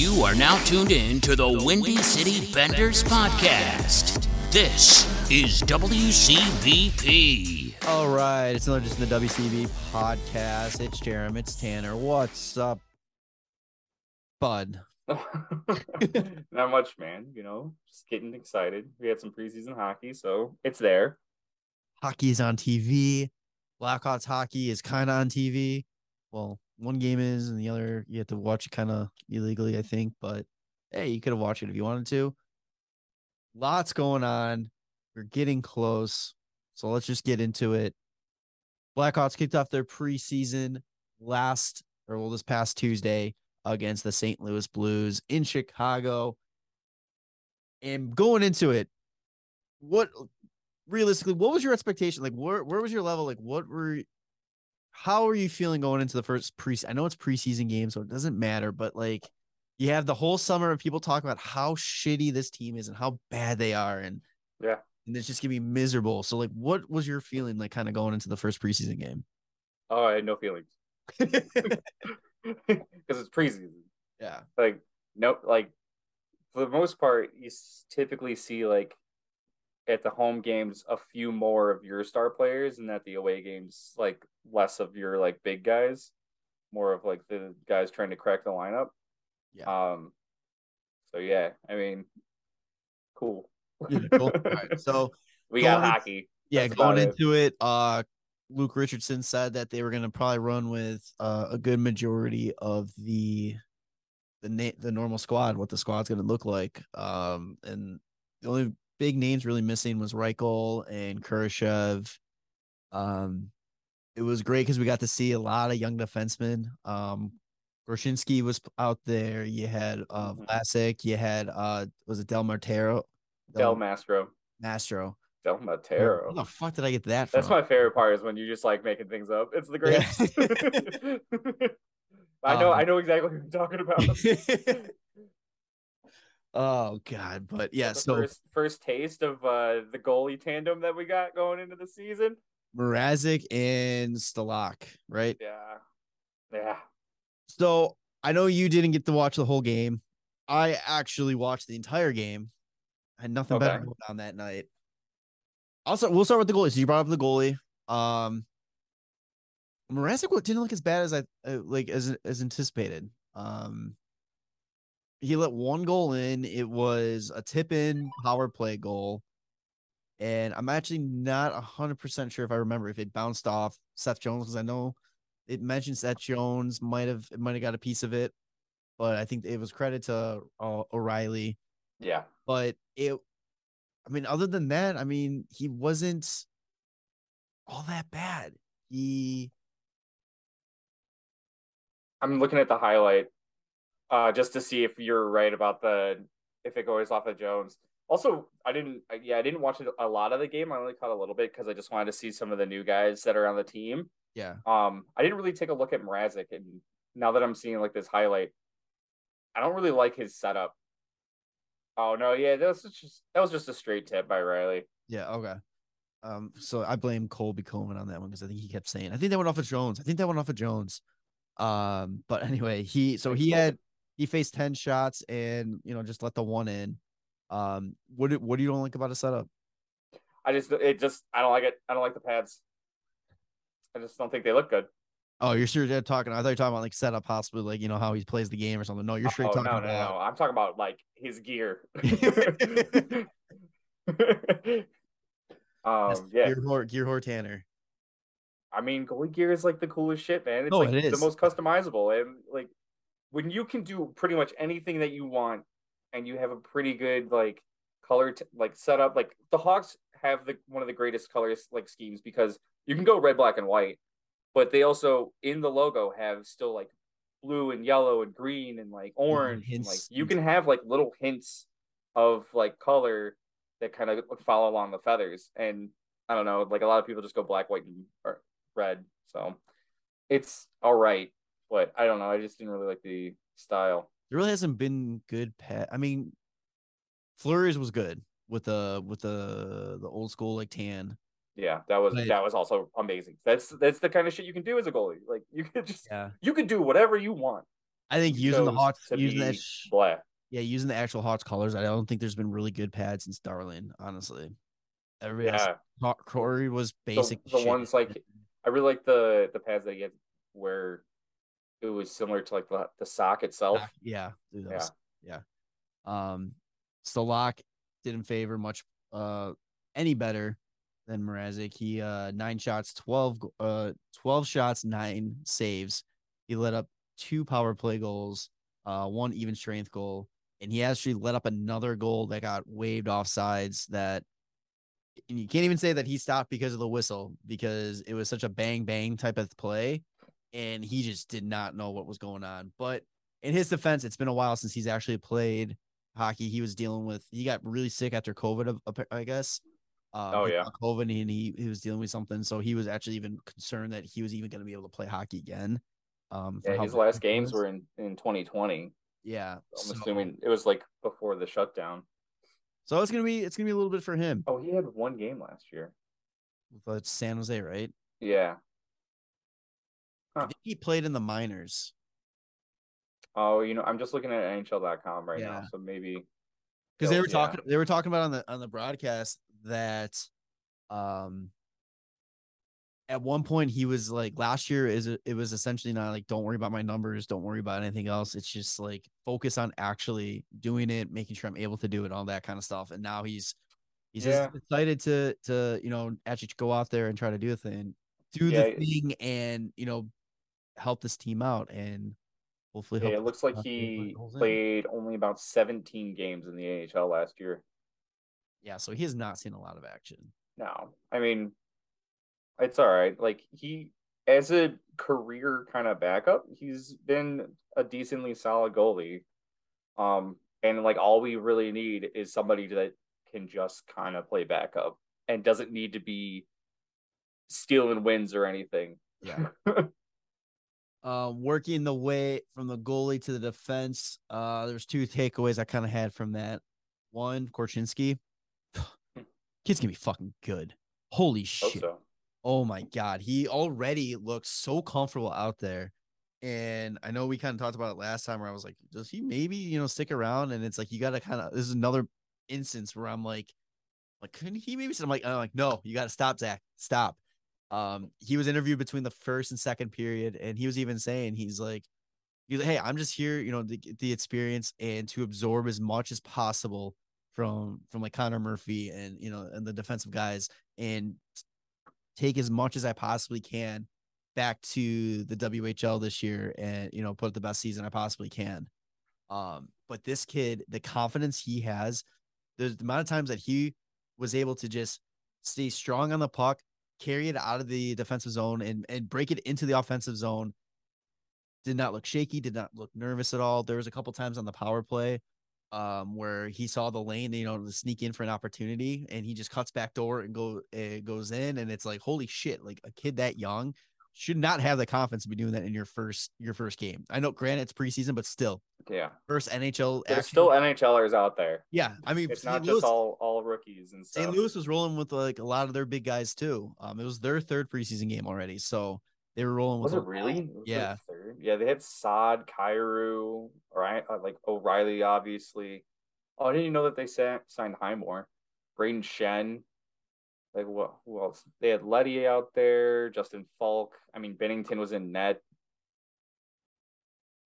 You are now tuned in to the Windy City Benders podcast. This is WCBP. All right, it's another just in the WCB podcast. It's Jarom, it's Tanner. What's up, bud? Not much, man. You know, just getting excited. We had some preseason hockey, so it's there. Hockey is on TV. Blackhawks hockey is kind of on TV. Well, one game is, and the other you have to watch it kind of illegally, I think. But hey, you could have watched it if you wanted to. Lots going on. We're getting close, so let's just get into it. Blackhawks kicked off their preseason last, or well, this past Tuesday against the St. Louis Blues in Chicago. And going into it, what realistically, what was your expectation? Like, where where was your level? Like, what were how are you feeling going into the first pre? I know it's preseason game, so it doesn't matter, but like you have the whole summer of people talking about how shitty this team is and how bad they are, and Yeah. and it's just gonna be miserable. So, like, what was your feeling like, kind of going into the first preseason game? Oh, I had no feelings because it's preseason. Yeah, Like, no, like for the most part, you typically see like at the home games a few more of your star players, and at the away games, like less of your like big guys, more of like the guys trying to crack the lineup. yeah. Um. So yeah, I mean, cool. Yeah, cool. Right, So we got going hockey. yeah, That's going about it. into it, uh, Luke Richardson said that they were gonna probably run with uh, a good majority of the the na- the normal squad, what the squad's gonna look like. Um, and the only big names really missing was Reichel and Kurashev. Um, it was great because we got to see a lot of young defensemen. Um, was out there. You had uh Mhm. Vlasic. You had uh was it Del Martero? Del Mastro. Mastro. Del Where Matero. the fuck did I get that from? That's my favorite part is when you just like making things up. It's the greatest. I know, Um, I know exactly what you're talking about. oh god, but yeah, the so first first taste of uh the goalie tandem that we got going into the season. Mrazek and Stalock, right? Yeah. Yeah. So I know you didn't get to watch the whole game. I actually watched the entire game. I had nothing better going on that night. Also, we'll start with the goalie. So you brought up the goalie. Um, Mrazek wa- didn't look as bad as I uh, like as as anticipated. Um, he let one goal in. It was a tip in power play goal, and I'm actually not hundred percent sure if I remember if it bounced off Seth Jones because I know it mentions Seth Jones might have might have got a piece of it, but I think it was credit to uh, O'Reilly. Yeah. But it, I mean, other than that, I mean, he wasn't all that bad. He I'm looking at the highlight uh just to see if you're right about the if it goes off of Jones. Also, I didn't yeah, I didn't watch a lot of the game. I only caught a little bit because I just wanted to see some of the new guys that are on the team. yeah. Um, I didn't really take a look at Mrazek, and now that I'm seeing like this highlight, I don't really like his setup. Oh no, yeah, that was just that was just a straight tip by Riley. Yeah, okay. Um, so I blame Colby Cohen on that one because I think he kept saying, I think that went off of Jones. I think that went off of Jones. Um, but anyway, he so he had he faced 10 shots and you know just let the one in. Um, what do, what do you don't like about a setup? I just it just I don't like it. I don't like the pads. I just don't think they look good. Oh, you're sure they're talking. I thought you were talking about like setup, possibly like you know how he plays the game or something. No, you're straight oh, talking no, no, about no. I'm talking about like his gear. Um, yeah. Gear Hor, Gear Hor Tanner. I mean, goalie gear is like the coolest shit, man. It's No, like it the most customizable, and like when you can do pretty much anything that you want, and you have a pretty good like color t- like setup. Like the Hawks have the one of the greatest colors like schemes because you can go red, black, and white, but they also in the logo have still like blue and yellow and green and like orange. and, like you can have like little hints of like color that kind of follow along the feathers. And I don't know, like a lot of people just go black, white, and red. So it's all right, but I don't know. I just didn't really like the style. There really hasn't been good pat. I mean, Fleury's was good with the with the the old school like tan. Yeah, that was But- that was also amazing. That's that's the kind of shit you can do as a goalie. Like you could just Yeah. you could do whatever you want. I think using the Hawks, using that, sh- black. yeah, using the actual Hawks colors. I don't think there's been really good pads since Darling. Honestly, everybody Yeah, Corey was basic. the shit. ones like I really like the the pads that he had where it was similar to like the, the sock itself. Yeah, Yeah. Yeah. Um, Stalock didn't favor much uh any better than Mrazek. He uh nine shots, 12 uh 12 shots, nine saves. He let up two power play goals, uh one even strength goal, and he actually let up another goal that got waved off sides that and you can't even say that he stopped because of the whistle because it was such a bang bang type of play and he just did not know what was going on. But in his defense, it's been a while since he's actually played hockey. He was dealing with he got really sick after COVID, I guess. Um, Oh, yeah. COVID and he he was dealing with something, so he was actually even concerned that he was even going to be able to play hockey again. Um, Yeah, his last games was. were in in 2020. yeah. I'm so, assuming it was like before the shutdown. so it's gonna be it's gonna be a little bit for him. Oh, he had one game last year. But San Jose, right? Yeah. I think he played in the minors. Oh, you know, I'm just looking at NHL.com right Yeah. now, so maybe because they were yeah. talking they were talking about on the on the broadcast that um at one point he was like last year is it was essentially not like don't worry about my numbers don't worry about anything else it's just like focus on actually doing it making sure i'm able to do it all that kind of stuff and now he's he's Yeah. just excited to to you know actually go out there and try to do a thing do Yeah. the thing and you know help this team out and hopefully Yeah, it looks like he goals in. played only about 17 games in the AHL last year. yeah so he has not seen a lot of action No, I mean, it's all right. Like he, as a career kind of backup, he's been a decently solid goalie. Um, and like all we really need is somebody that can just kind of play backup and doesn't need to be stealing wins or anything. Yeah. uh, working the way from the goalie to the defense. Uh, there's two takeaways I kind of had from that. One, Korchinski, kid's gonna be fucking good. Holy shit! so. Oh my god, he already looks so comfortable out there. And I know we kind of talked about it last time where I was like, does he maybe, you know, stick around? And it's like you gotta kind of this is another instance where I'm like, like, couldn't he maybe I'm like, I'm like, no, you gotta stop, Zach. Stop. Um, he was interviewed between the first and second period, and he was even saying he's like, he's like, hey, I'm just here, you know, to get the experience and to absorb as much as possible from from like Connor Murphy and you know and the defensive guys and take as much as I possibly can back to the WHL this year and you know put the best season I possibly can. Um, but this kid, the confidence he has, the amount of times that he was able to just stay strong on the puck, carry it out of the defensive zone and and break it into the offensive zone. Did not look shaky, did not look nervous at all. There was a couple times on the power play um where he saw the lane you know to sneak in for an opportunity and he just cuts back door and go it goes in and it's like holy shit like a kid that young should not have the confidence to be doing that in your first your first game i know granted it's preseason but still Yeah, first nhl there's still NHLers out there. yeah i mean It's St. not Louis, just all all rookies and stuff. st louis was rolling with like a lot of their big guys too um it was their third preseason game already so they were rolling with Was a- it really? It was yeah third? Yeah, they had Saad, Kyrou, right? Uh, like O'Reilly, obviously. Oh, I didn't even know that they signed Highmore. Brayden Schenn. Like what? Who else? They had Leddy out there. Justin Faulk. I mean, Binnington was in net.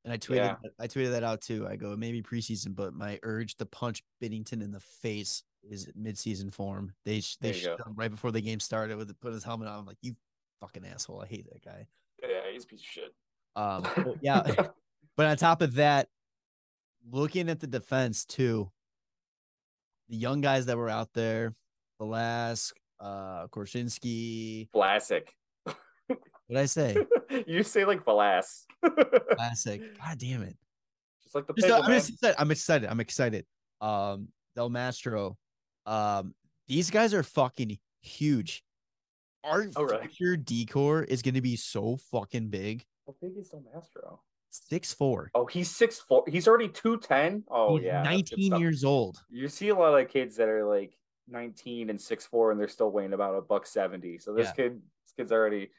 And I tweeted Yeah. I tweeted that out too. I go maybe preseason, but my urge to punch Binnington in the face is midseason form. They they There you go. shut him right before the game started with put his helmet on. I'm like, you fucking asshole. I hate that guy. Yeah, he's a piece of shit. Um but yeah. but on top of that, looking at the defense too, the young guys that were out there, Velasque, uh Korchinski, Vlasic. What I say? you say like Velas. Classic. God damn it. Just like the Just, uh, I'm just excited. I'm excited. I'm excited. Um, Del Mastro. Um, these guys are fucking huge. Our Oh, really? future decor is going to be so fucking big. How big is Del Mastro? Six four. Oh, he's six four. He's already two ten. Oh He's yeah, 19 years old. You see a lot of kids that are like 19 and six four, and they're still weighing about a buck seventy. So this Yeah. kid, this kid's already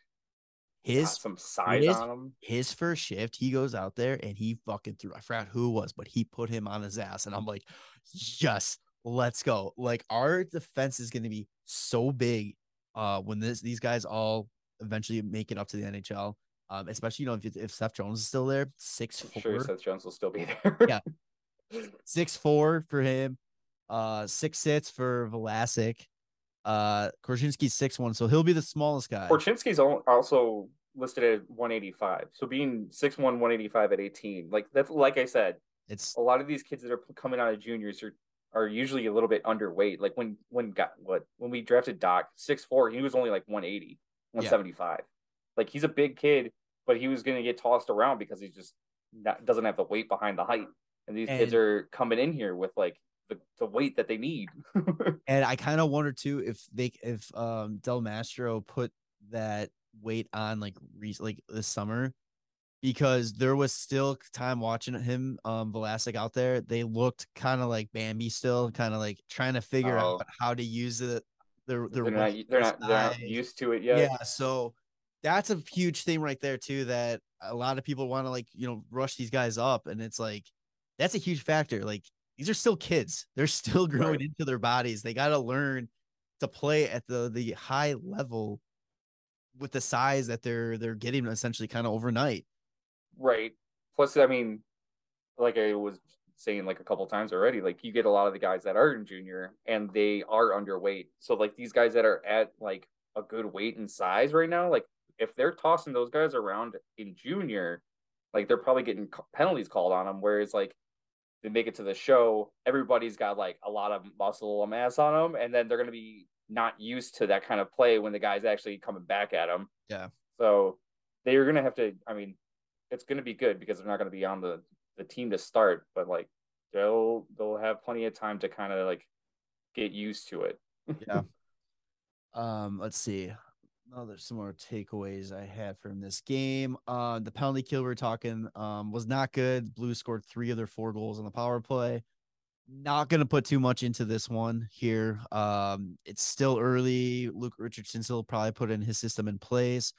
his Got some size his- on him. his first shift, he goes out there and he fucking threw. I forgot who it was, but he put him on his ass, and I'm like, yes, let's go. Like our defense is going to be so big uh when this these guys all eventually make it up to the NHL. Um, especially you know if if Seth Jones is still there, six I'm sure Seth Jones will still be there. Yeah. six four for him, uh six six for Velasic, uh Korchinski's six one, so he'll be the smallest guy. Korchinski's also listed at 185. So being 6'1", 185 at 18, like that's like I said, It's a lot of these kids that are coming out of juniors are are usually a little bit underweight. Like when when got what when we drafted Dach six four, he was only like 180, 175. Like he's a big kid, but he was going to get tossed around because he just not, doesn't have the weight behind the height. And these kids are coming in here with like the, the weight that they need. And I kind of wonder too if they if um Del Mastro put that weight on like re- like this summer because there was still time watching him um Velasic out there. They looked kind of like Bambi still, kind of like trying to figure Oh. out how to use it. Their their they're not they're not they're not used to it yet. Yeah, so that's a huge thing right there too. That a lot of people want to like you know rush these guys up, and it's like that's a huge factor. Like these are still kids; they're still growing Right. into their bodies. They got to learn to play at the the high level with the size that they're they're getting essentially kind of overnight. Right. Plus, I mean, like I was saying like a couple times already, like you get a lot of the guys that are in junior and they are underweight. So like these guys that are at like a good weight and size right now, like if they're tossing those guys around in junior, like they're probably getting penalties called on them. Whereas like they make it to the show, everybody's got like a lot of muscle and mass on them, and then they're gonna be not used to that kind of play when the guy's actually coming back at them. Yeah. So they're gonna have to. I mean, it's gonna be good because they're not gonna be on the the team to start, but like they'll they'll have plenty of time to kind of like get used to it. Yeah. Um, let's see. Oh, there's some more takeaways I had from this game. Uh, the penalty kill we are talking um was not good. Blues scored three of their four goals on the power play. Not gonna put too much into this one here. Um, it's still early. Luke Richardson still probably put in his system in place.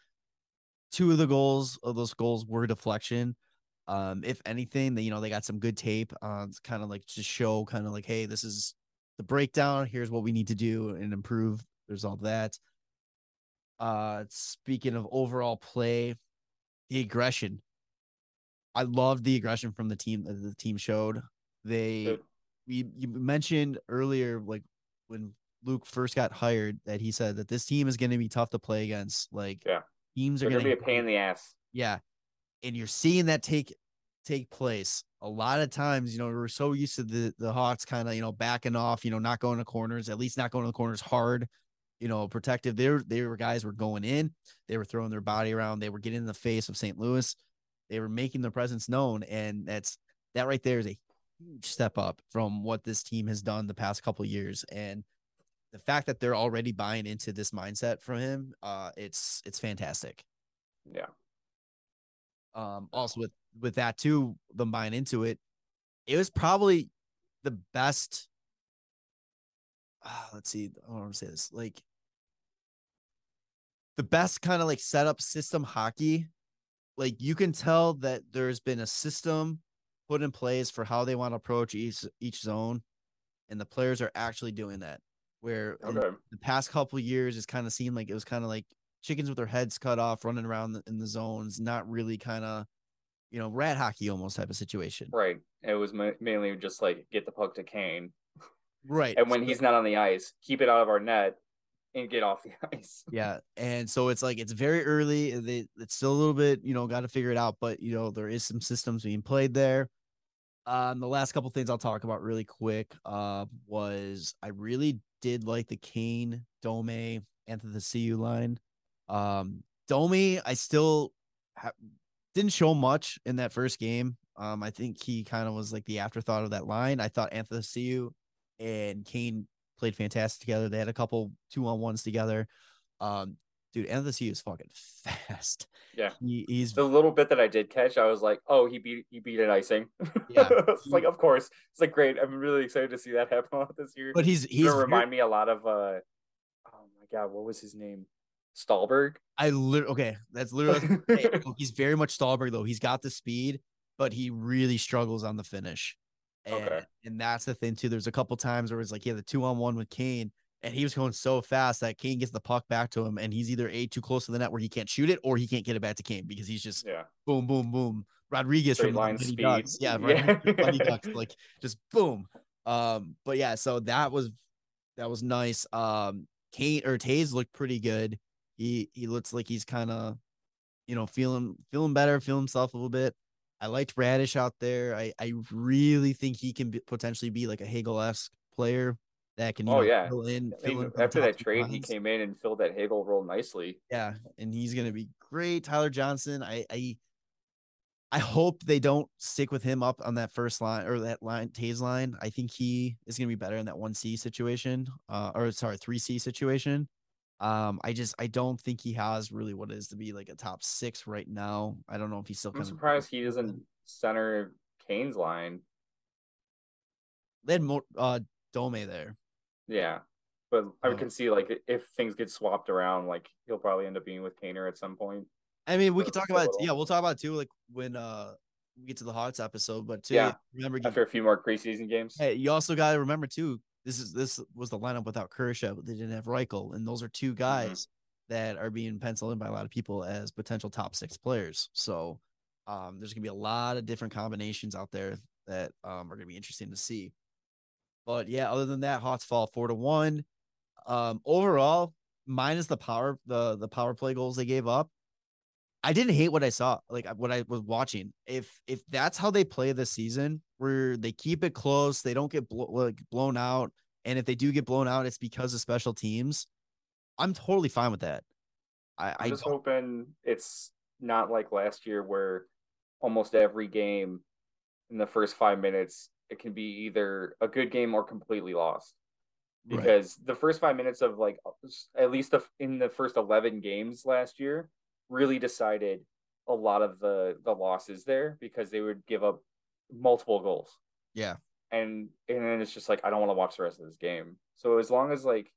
Two of the goals of those goals were deflection. Um, if anything, they you know they got some good tape. Uh, it's kind of like to show kind of like, hey, this is the breakdown. Here's what we need to do and improve. There's all that. Uh, speaking of overall play, the aggression. I loved the aggression from the team that the team showed. They we you mentioned earlier, like when Luke first got hired, that he said that this team is going to be tough to play against. Like Yeah. teams are going gonna be a pain in the ass. yeah. And you're seeing that take take place. A lot of times, you know, we're so used to the the Hawks kind of, you know, backing off, you know, not going to corners, at least not going to the corners hard, you know, protective. They were they were guys were going in, they were throwing their body around, they were getting in the face of St. Louis. They were making their presence known. And that's that right there is a huge step up from what this team has done the past couple years. And the fact that they're already buying into this mindset from him, uh, it's it's fantastic Yeah. um also with with that too them buying into it it was probably the best ah, let's see i don't want to say this like the best kind of like setup system hockey like you can tell that there's been a system put in place for how they want to approach each each zone and the players are actually doing that where Okay. the past couple of years it's kind of seemed like it was kind of like chickens with their heads cut off running around in the zones not really kind of you know rat hockey almost type of situation Right. It was ma- mainly just like get the puck to Kane, right and when So he's not on the ice, keep it out of our net and get off the ice. yeah and so it's like it's very early they it's still a little bit you know got to figure it out but you know there is some systems being played there um the last couple things i'll talk about really quick uh was i really did like the kane Domi anthony C.U. line um dome i still ha- didn't show much in that first game um i think he kind of was like the afterthought of that line i thought anthony and kane played fantastic together. They had a couple two on ones together. Um, dude, Anthony is fucking fast. Yeah. He, he's The little bit that I did catch, I was like, "Oh, he beat he beat an icing." Yeah. it's like, of course, it's like great. I'm really excited to see that happen this year. but he's He's very- remind me a lot of uh, oh my god, what was his name? Stalberg. I literally okay. That's literally hey, he's very much Stalberg though. He's got the speed, but he really struggles on the finish. And, Okay. and that's the thing too. There's a couple times where it's like he had the two on one with Kane, and he was going so fast that Kane gets the puck back to him, and he's either a too close to the net where he can't shoot it, or he can't get it back to Kane because he's just Yeah. boom, boom, boom. Rodriguez Straight from line speed. Ducks. Yeah, Yeah. Rodriguez from Mighty Ducks, like just boom. Um, but yeah, so that was that was nice. Um, Kane or Taze looked pretty good. He he looks like he's kind of, you know, feeling feeling better, feeling himself a little bit. I liked Raddysh out there. I I really think he can be, potentially be like a Hagel esque player that can Oh, know, yeah. fill in. Fill in after that trade, he came in and filled that Hagel role nicely. Yeah, and he's gonna be great. Tyler Johnson. I I I hope they don't stick with him up on that first line or that line Taze line. I think he is gonna be better in that one C situation. Uh or sorry, three C situation. Um, I just I don't think he has really what it is to be like a top six right now. I don't know if he's still I'm surprised he doesn't center Kane's line. they had more uh Domi there. Yeah. But I can see like if things get swapped around, like he'll probably end up being with Kaner at some point. I mean, we could talk about. Yeah, we'll talk about it too, like when uh we get to the Hawks episode. But too, Yeah, remember After a few more preseason games. Hey, you also got to remember too. This is this was the lineup without Kurashev, but they didn't have Reichel, and those are two guys that are being penciled in by a lot of people as potential top six players. So, um, there's gonna be a lot of different combinations out there that um are gonna be interesting to see. But yeah, other than that, Hawks fall four to one. Um, overall, minus the power the the power play goals they gave up. I didn't hate what I saw, like what I was watching. If if that's how they play this season, where they keep it close, they don't get blo- like blown out, and if they do get blown out, it's because of special teams. I'm totally fine with that. I, I I'm just don't- hoping it's not like last year where almost every game in the first five minutes it can be either a good game or completely lost. Right. Because the first five minutes of like at least the, in the first eleven games last year really decided a lot of the the losses there because they would give up multiple goals yeah, and and then it's just like I don't want to watch the rest of this game. So as long as like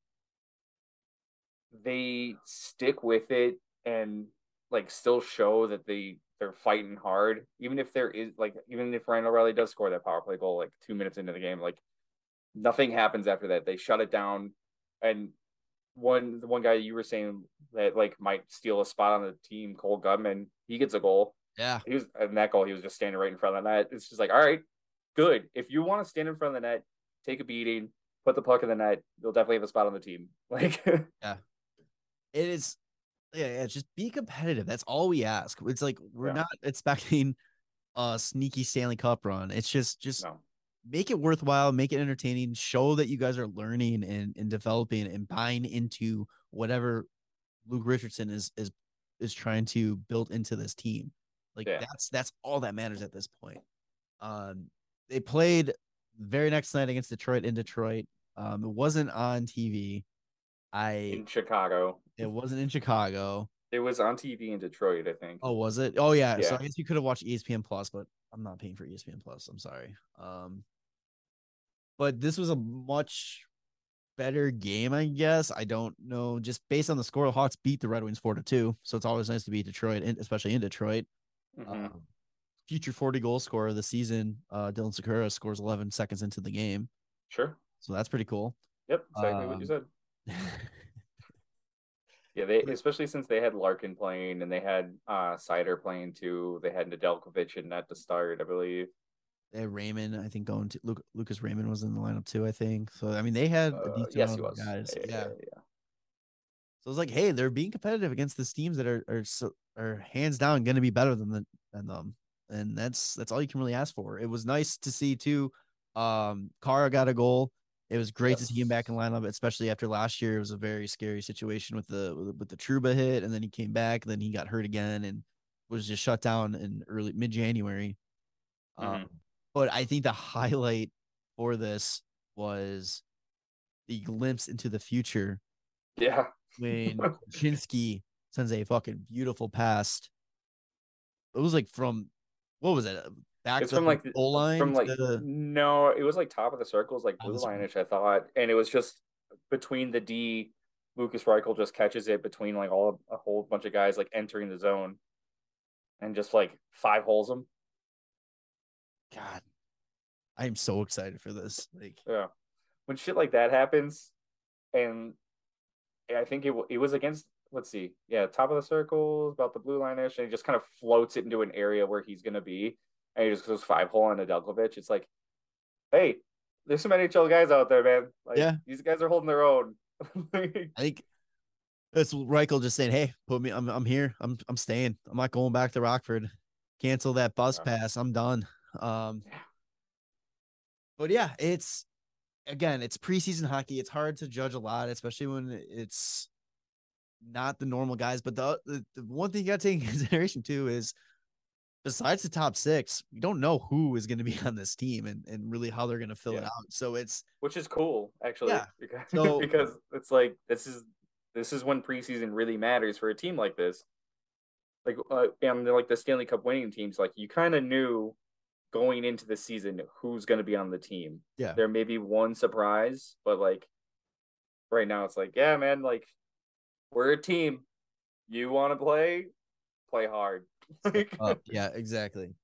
they stick with it and like still show that they they're fighting hard, even if there is like even if Ryan O'Reilly does score that power play goal like two minutes into the game, like nothing happens after that. They shut it down, and one the one guy you were saying that like might steal a spot on the team, Cole Guttman, he gets a goal yeah, he was in that goal. He was just standing right in front of the net. It's just like, all right, good. If you want to stand in front of the net, take a beating, put the puck in the net. You'll definitely have a spot on the team. Like, Yeah. it is. Yeah, yeah, just be competitive. That's all we ask. It's like we're Yeah. not expecting a sneaky Stanley Cup run. It's just just no, make it worthwhile, make it entertaining, show that you guys are learning and, and developing and buying into whatever Luke Richardson is is is trying to build into this team. Like Yeah. that's that's all that matters at this point. Um they played very next night against Detroit in Detroit. Um it wasn't on TV. I in Chicago, it wasn't in Chicago. it was on TV in Detroit. I think. Oh, was it? Oh yeah. So I guess you could have watched ESPN Plus, but I'm not paying for ESPN Plus. I'm sorry. Um, but this was a much better game, I guess. I don't know. Just based on the score, the Hawks beat the Red Wings four to two. So it's always nice to beat Detroit, especially in Detroit. Mhm. Um, future 40 goal scorer of the season, uh, Dylan Sikura scores 11 seconds into the game. sure. So that's pretty cool. Yep. Exactly what Um, you said. Yeah, they especially since they had Larkin playing and they had uh Seider playing too. They had Nedeljkovic in net to start, I believe. They had Raymond, I think, going to Luke, Lucas Raymond was in the lineup too. I think so. I mean, they had Uh, yes, he was. guys. Yeah, yeah. yeah, yeah. So it's like, hey, they're being competitive against these teams that are are so are hands down going to be better than the, than them, and that's that's all you can really ask for. It was nice to see too. Um, Kara got a goal. It was great to see him back in lineup, especially after last year. It was a very scary situation with the with, with the Trouba hit, and then he came back, then he got hurt again, and was just shut down in early mid January. Um, but I think the highlight for this was the glimpse into the future Yeah. When Chinsky sends a fucking beautiful pass. It was like from what was it? Uh, back It's from like the- goal line. from like to- no, it was like top of the circles, like blue the line-ish, I thought, and it was just between the D Lukas Reichel just catches it between like all a whole bunch of guys like entering the zone, and just like five holes them. God, I am so excited for this. Like, Yeah, when shit like that happens, and I think it it was against let's see, yeah, top of the circle, about the blue line ish, and he just kind of floats it into an area where he's gonna be, and he just goes five hole on Nedeljkovic. It's like, hey, there's some NHL guys out there, man. Like, Yeah. these guys are holding their own. I think that's Reichel just saying, "Hey, put me. I'm I'm here. I'm I'm staying. I'm not going back to Rockford. Cancel that bus Yeah. pass. I'm done." Um, but yeah, it's again, it's preseason hockey. It's hard to judge a lot, especially when it's not the normal guys. But the the, the one thing you got to take into consideration too is besides the top six, we don't know who is going to be on this team and and really how they're going to fill it out. So it's which is cool actually Yeah. because So- because it's like this is this is when preseason really matters for a team like this like uh, and like the Stanley Cup winning teams like you kind of knew going into the season who's going to be on the team Yeah. there may be one surprise but like right now it's like yeah man like we're a team you want to play play hard up. Yeah, exactly.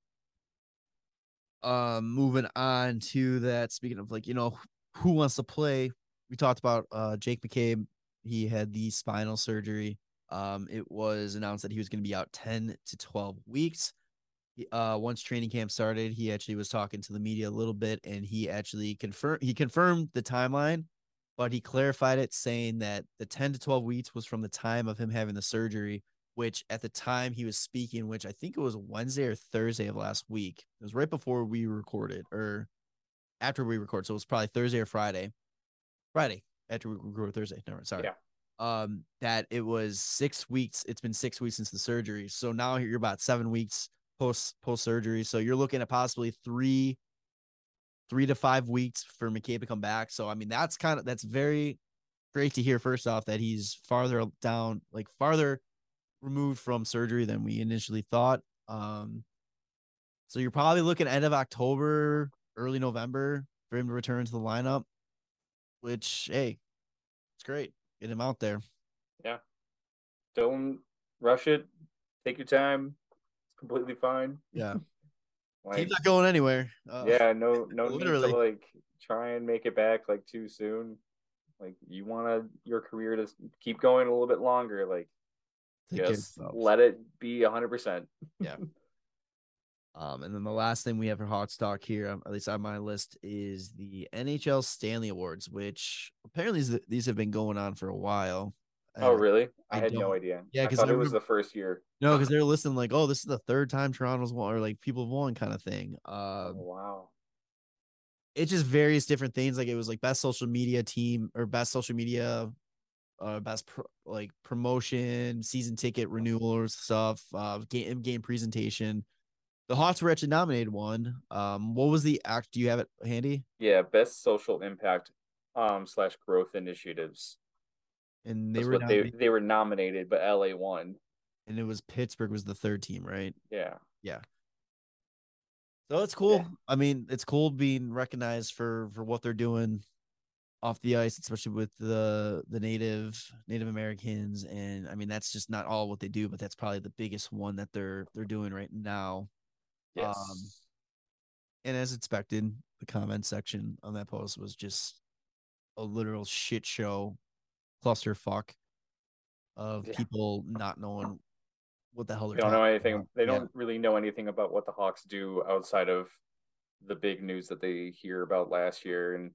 Um, moving on to that. Speaking of like, you know, who wants to play? We talked about uh Jake McCabe. He had the spinal surgery. Um, it was announced that he was going to be out 10 to 12 weeks. Uh, once training camp started, he actually was talking to the media a little bit, and he actually confirmed he confirmed the timeline, but he clarified it, saying that the 10 to 12 weeks was from the time of him having the surgery, which at the time he was speaking, which I think it was Wednesday or Thursday of last week. It was right before we recorded or after we record. So it was probably Thursday or Friday. Friday after we record Thursday. No, sorry. Yeah. Um, that it was six weeks. It's been six weeks since the surgery. So now you're about seven weeks post post surgery. So you're looking at possibly three, three to five weeks for McCabe to come back. So I mean that's kind of that's very great to hear first off that he's farther down, like farther removed from surgery than we initially thought. Um, so you're probably looking end of October, early November for him to return to the lineup, which hey, it's great. Get him out there. Yeah. Don't rush it take your time completely fine Yeah. like Team's not going anywhere. Uh, yeah, no, no need to like try and make it back like too soon. Like you want to your career to keep going a little bit longer. Like take just let it be hundred percent. Yeah. um, and then the last thing we have for hot stock here, um, at least on my list, is the NHL Stanley Awards, which apparently these have been going on for a while. Oh, really? I, I had no idea. Yeah, because it was the first year. No, because they're listening like, oh, this is the third time Toronto's won, or like people have won, kind of thing. Um, wow. it's just various different things. Like it was like best social media team or best social media, uh, best pro- like promotion, season ticket renewal or stuff, uh, game game presentation. The Hawks were actually nominated one. Um, what was the act? Do you have it handy? Yeah, best social impact um slash growth initiatives. And they That's were what they they were nominated, but LA won. and it was Pittsburgh was the third team, right? Yeah. Yeah. So it's cool. Yeah. I mean, it's cool being recognized for for what they're doing off the ice, especially with the the native Native Americans. And I mean, that's just not all what they do, but that's probably the biggest one that they're they're doing right now. Yes. Um, And as expected, the comment section on that post was just a literal shit show, clusterfuck of Yeah. people not knowing what the hell they're they don't know anything. about. They don't really know anything about what the Hawks do outside of the big news that they hear about last year, and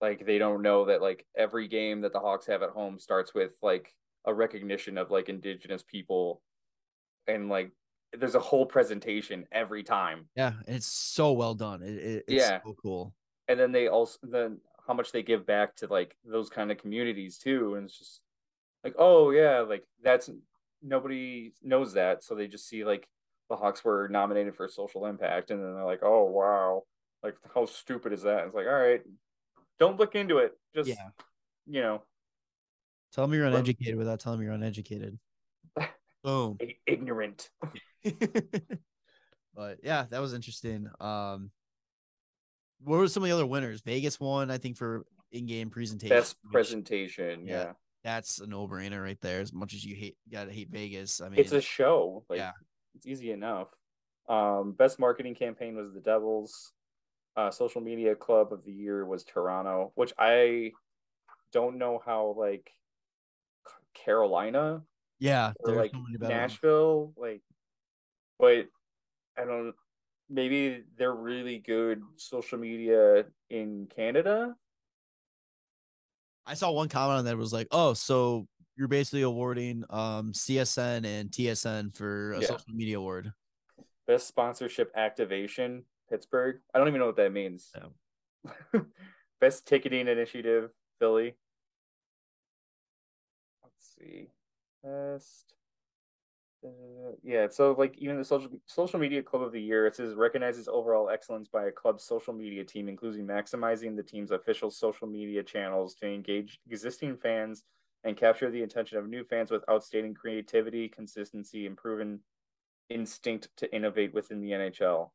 like they don't know that like every game that the Hawks have at home starts with like a recognition of like indigenous people, and like there's a whole presentation every time, Yeah, it's so well done. It, it, it's Yeah. so cool. and then they also then how much they give back to like those kind of communities too, and it's just like oh yeah, like that's nobody knows that, so they just see like the Hawks were nominated for social impact, and then they're like, oh wow, like how stupid is that? And it's like, all right, don't look into it. Just Yeah. you know, Tell me you're Well- uneducated without telling me you're uneducated. Boom. ignorant. but yeah, that was interesting. Um, what were some of the other winners? Vegas won, I think, for in-game presentation. Best presentation, yeah. yeah. that's a no brainer right there. As much as you hate, you gotta hate Vegas. I mean, it's a show. Like, yeah. it's easy enough. Um, best marketing campaign was the Devils. Uh, social media club of the year was Toronto, which I don't know how like Carolina yeah, or like ones. Nashville, like, but I don't. Maybe they're really good social media in Canada. I saw one comment on that was like, "Oh, so you're basically awarding um CSN and TSN for a Yeah. social media award." Best sponsorship activation, Pittsburgh. I don't even know what that means. Best ticketing initiative, Philly. Let's see. Best. Uh, yeah, so like even the social social media club of the year, it says recognizes overall excellence by a club's social media team, including maximizing the team's official social media channels to engage existing fans and capture the attention of new fans with outstanding creativity, consistency, and proven instinct to innovate within the NHL.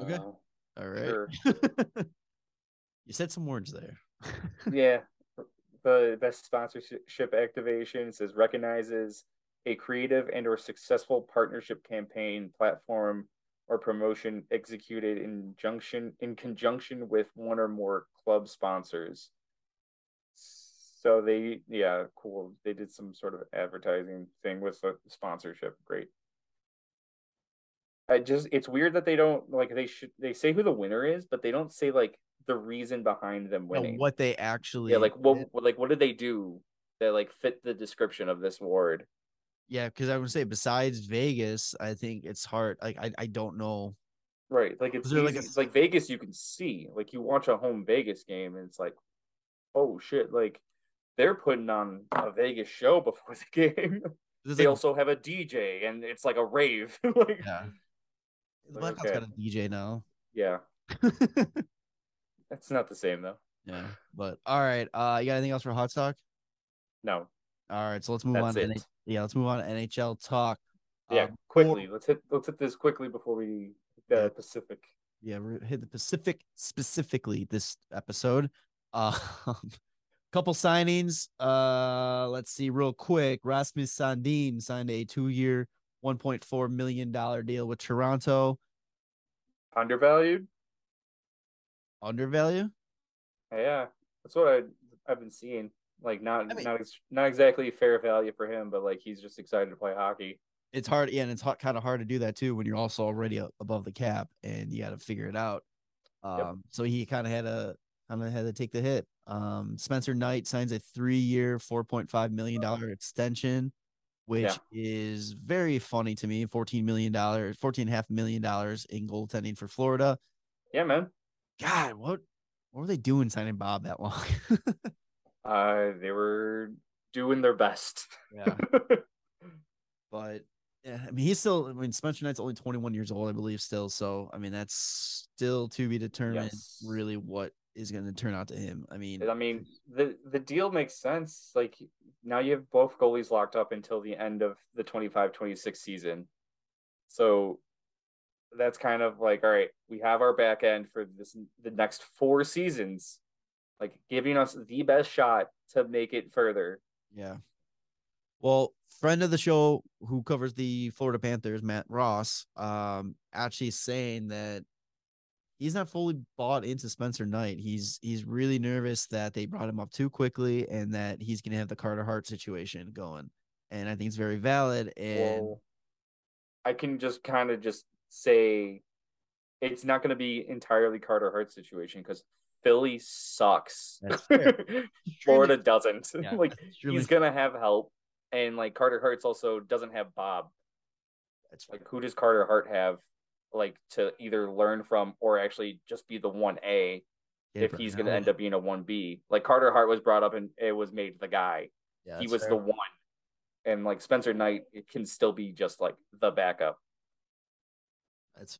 Okay. know. All right. Sure. you said some words there. yeah the best sponsorship activation says recognizes a creative and or successful partnership campaign platform or promotion executed in junction in conjunction with one or more club sponsors. So they yeah cool. They did some sort of advertising thing with the sponsorship. Great. I just it's weird that they don't like they should they say who the winner is but they don't say like the reason behind them winning what they actually yeah, like what, did. like what did they do that like fit the description of this ward? Yeah, because I would say besides Vegas, I think it's hard. Like I, I don't know. Right, like it's like, a it's like Vegas. You can see like you watch a home Vegas game and it's like, oh shit, like they're putting on a Vegas show before the game. There's they like, also have a DJ and it's like a rave. like, yeah. The Like, Blackhawks got a DJ now. yeah, that's not the same though. yeah, but all right. Uh, you got anything else for hot stock? No, All right, so let's move That's on. To. NH- yeah, let's move on to NHL talk. yeah, Um, quickly. Let's hit let's hit this quickly before we hit the Yeah. Pacific. yeah, we hit the Pacific specifically this episode. Uh, couple signings. Uh, let's see real quick. Rasmus Sandin signed a two-year, one point four million dollar deal with Toronto. Undervalued. Undervalue. Yeah, that's what I I've been seeing. Like not I mean- not not exactly fair value for him, but like he's just excited to play hockey. It's hard, yeah, and it's hard, kind of hard to do that too when you're also already above the cap and you got to figure it out. Um, Yep. so he kind of had a kind of had to take the hit. Um, Spencer Knight signs a three-year, four point five million dollar extension, which Yeah. is very funny to me. Fourteen million dollars, fourteen and a half million dollars in goaltending for Florida. Yeah, man. God, what what were they doing signing Bob that long? Uh, they were doing their best. yeah, but yeah, I mean, he's still. I mean, Spencer Knight's only 21 years old, I believe, still. So, I mean, that's still to be determined. Yes. Really, what is going to turn out to him? I mean, I mean, the the deal makes sense. Like now you have both goalies locked up until the end of the 25-26 season. So that's kind of like all right, we have our back end for this the next four seasons, like giving us the best shot to make it further. yeah. Well, friend of the show who covers the Florida Panthers, Matt Ross, um, actually saying that he's not fully bought into Spencer Knight. He's he's really nervous that they brought him up too quickly and that he's gonna have the Carter Hart situation going. And I think it's very valid. And Well, I can just kind of just say it's not going to be entirely Carter Hart situation because Philly sucks. Florida doesn't. Yeah, like that's he's gonna have help, and like Carter Hart's also doesn't have Bob. that's Like who does Carter Hart have? Like to either learn from or actually just be the one A if he's gonna end up being a one B. Like Carter Hart was brought up and it was made the guy. Yeah, he was fair. the one, and like Spencer Knight, it can still be just like the backup. That's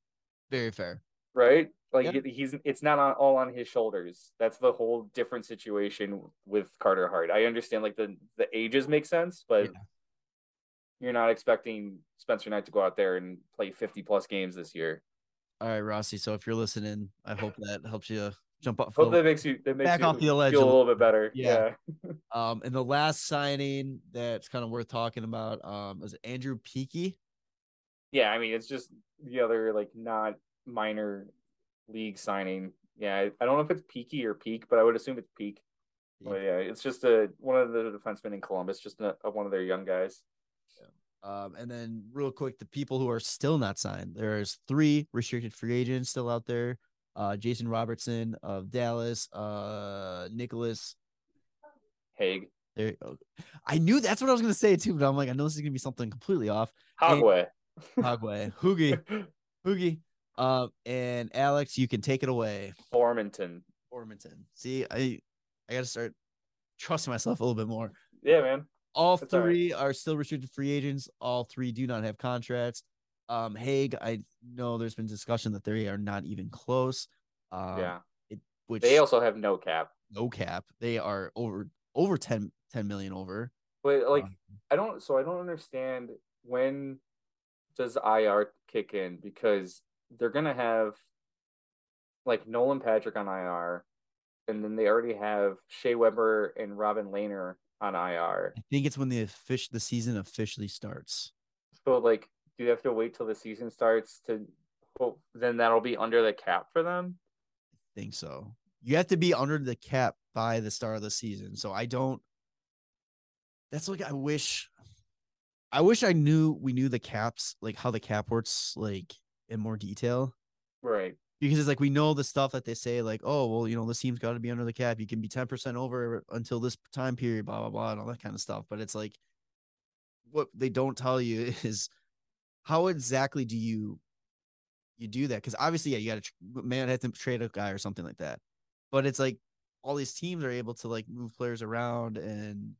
very fair. right? Like Yeah. he's it's not on, all on his shoulders. That's the whole different situation with Carter Hart. I understand like the the ages make sense, but Yeah. you're not expecting Spencer Knight to go out there and play 50 plus games this year. All right, Rossi. So if you're listening, I hope that helps you jump up. Hope that makes you that makes back you off the ledge feel a little bit better. Yeah. Yeah. Um, and the last signing that's kind of worth talking about um is Andrew Peeke. Yeah, I mean it's just the other like not minor league signing. Yeah, I, I don't know if it's peaky or peak, but I would assume it's peak. But yeah, it's just a one of the defensemen in Columbus, just a, a, one of their young guys. Um, and then real quick, the people who are still not signed. There's three restricted free agents still out there. Uh, Jason Robertson of Dallas, uh, Nicolas Hague, There. I knew that's what I was gonna say too, but I'm like, I know this is gonna be something completely off. Hogway, Hogway, Hoogie, Hoogie. Um, and Alex, you can take it away. Formenton. Ormonton. See, I, I gotta start trusting myself a little bit more. Yeah, man. All That's all right. three are still restricted free agents. All three do not have contracts. Um, Hague, I know there's been discussion that they are not even close. Um, yeah, It, which they also have no cap. no cap. They are over over 10, 10 million over. But like, Um, I don't. So I don't understand when does IR kick in because they're gonna have like Nolan Patrick on IR, and then they already have Shea Weber and Robin Lehner on IR. I think it's when the fish the season officially starts. So like, do you have to wait till the season starts to? Well, then that'll be under the cap for them. I think so. You have to be under the cap by the start of the season. So I don't. That's like I wish. I wish I knew we knew the caps like how the cap works like in more detail. Right. because it's like we know the stuff that they say like oh well you know this team's got to be under the cap. You can be 10% over until this time period blah blah blah and all that kind of stuff. But it's like what they don't tell you is how exactly do you you do that? Because obviously yeah you got to man have to trade a guy or something like that. But it's like all these teams are able to like move players around and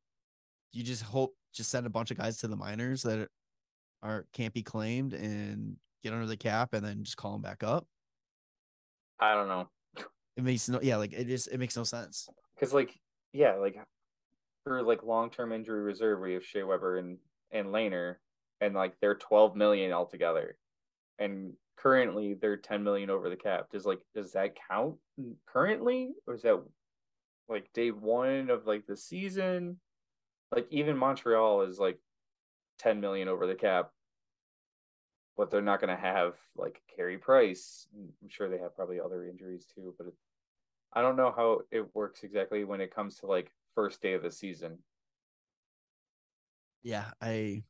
you just hope just send a bunch of guys to the minors that are can't be claimed and get under the cap and then just call them back up. I don't know. it makes no yeah like it just it makes no sense. Because like yeah like for like long-term injury reserve we have Shea Weber and and Lehner and like they're 12 million altogether and currently they're 10 million over the cap. Does like does that count currently? Or is that like day one of like the season like even Montreal is like 10 million over the cap but they're not going to have like Carey Price I'm sure they have probably other injuries too but it, I don't know how it works exactly when it comes to like first day of the season. yeah i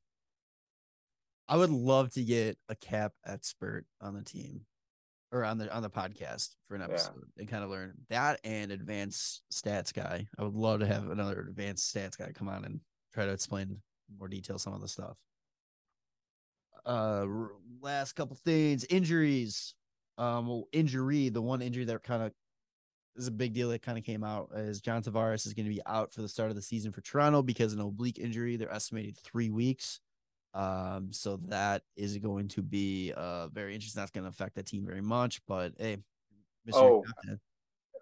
i would love to get a cap expert on the team or on the on the podcast for an Yeah. episode and kind of learn that and advanced stats guy i would love to have another advanced stats guy come on and try to explain more detail some of the stuff uh last couple things injuries um well, injury the one injury that kind of is a big deal that kind of came out is John Tavares is going to be out for the start of the season for Toronto because an oblique injury. They're estimated three weeks. Um, so that is going to be uh very interesting. That's going to affect the team very much. But hey, Mr. Oh. Captain,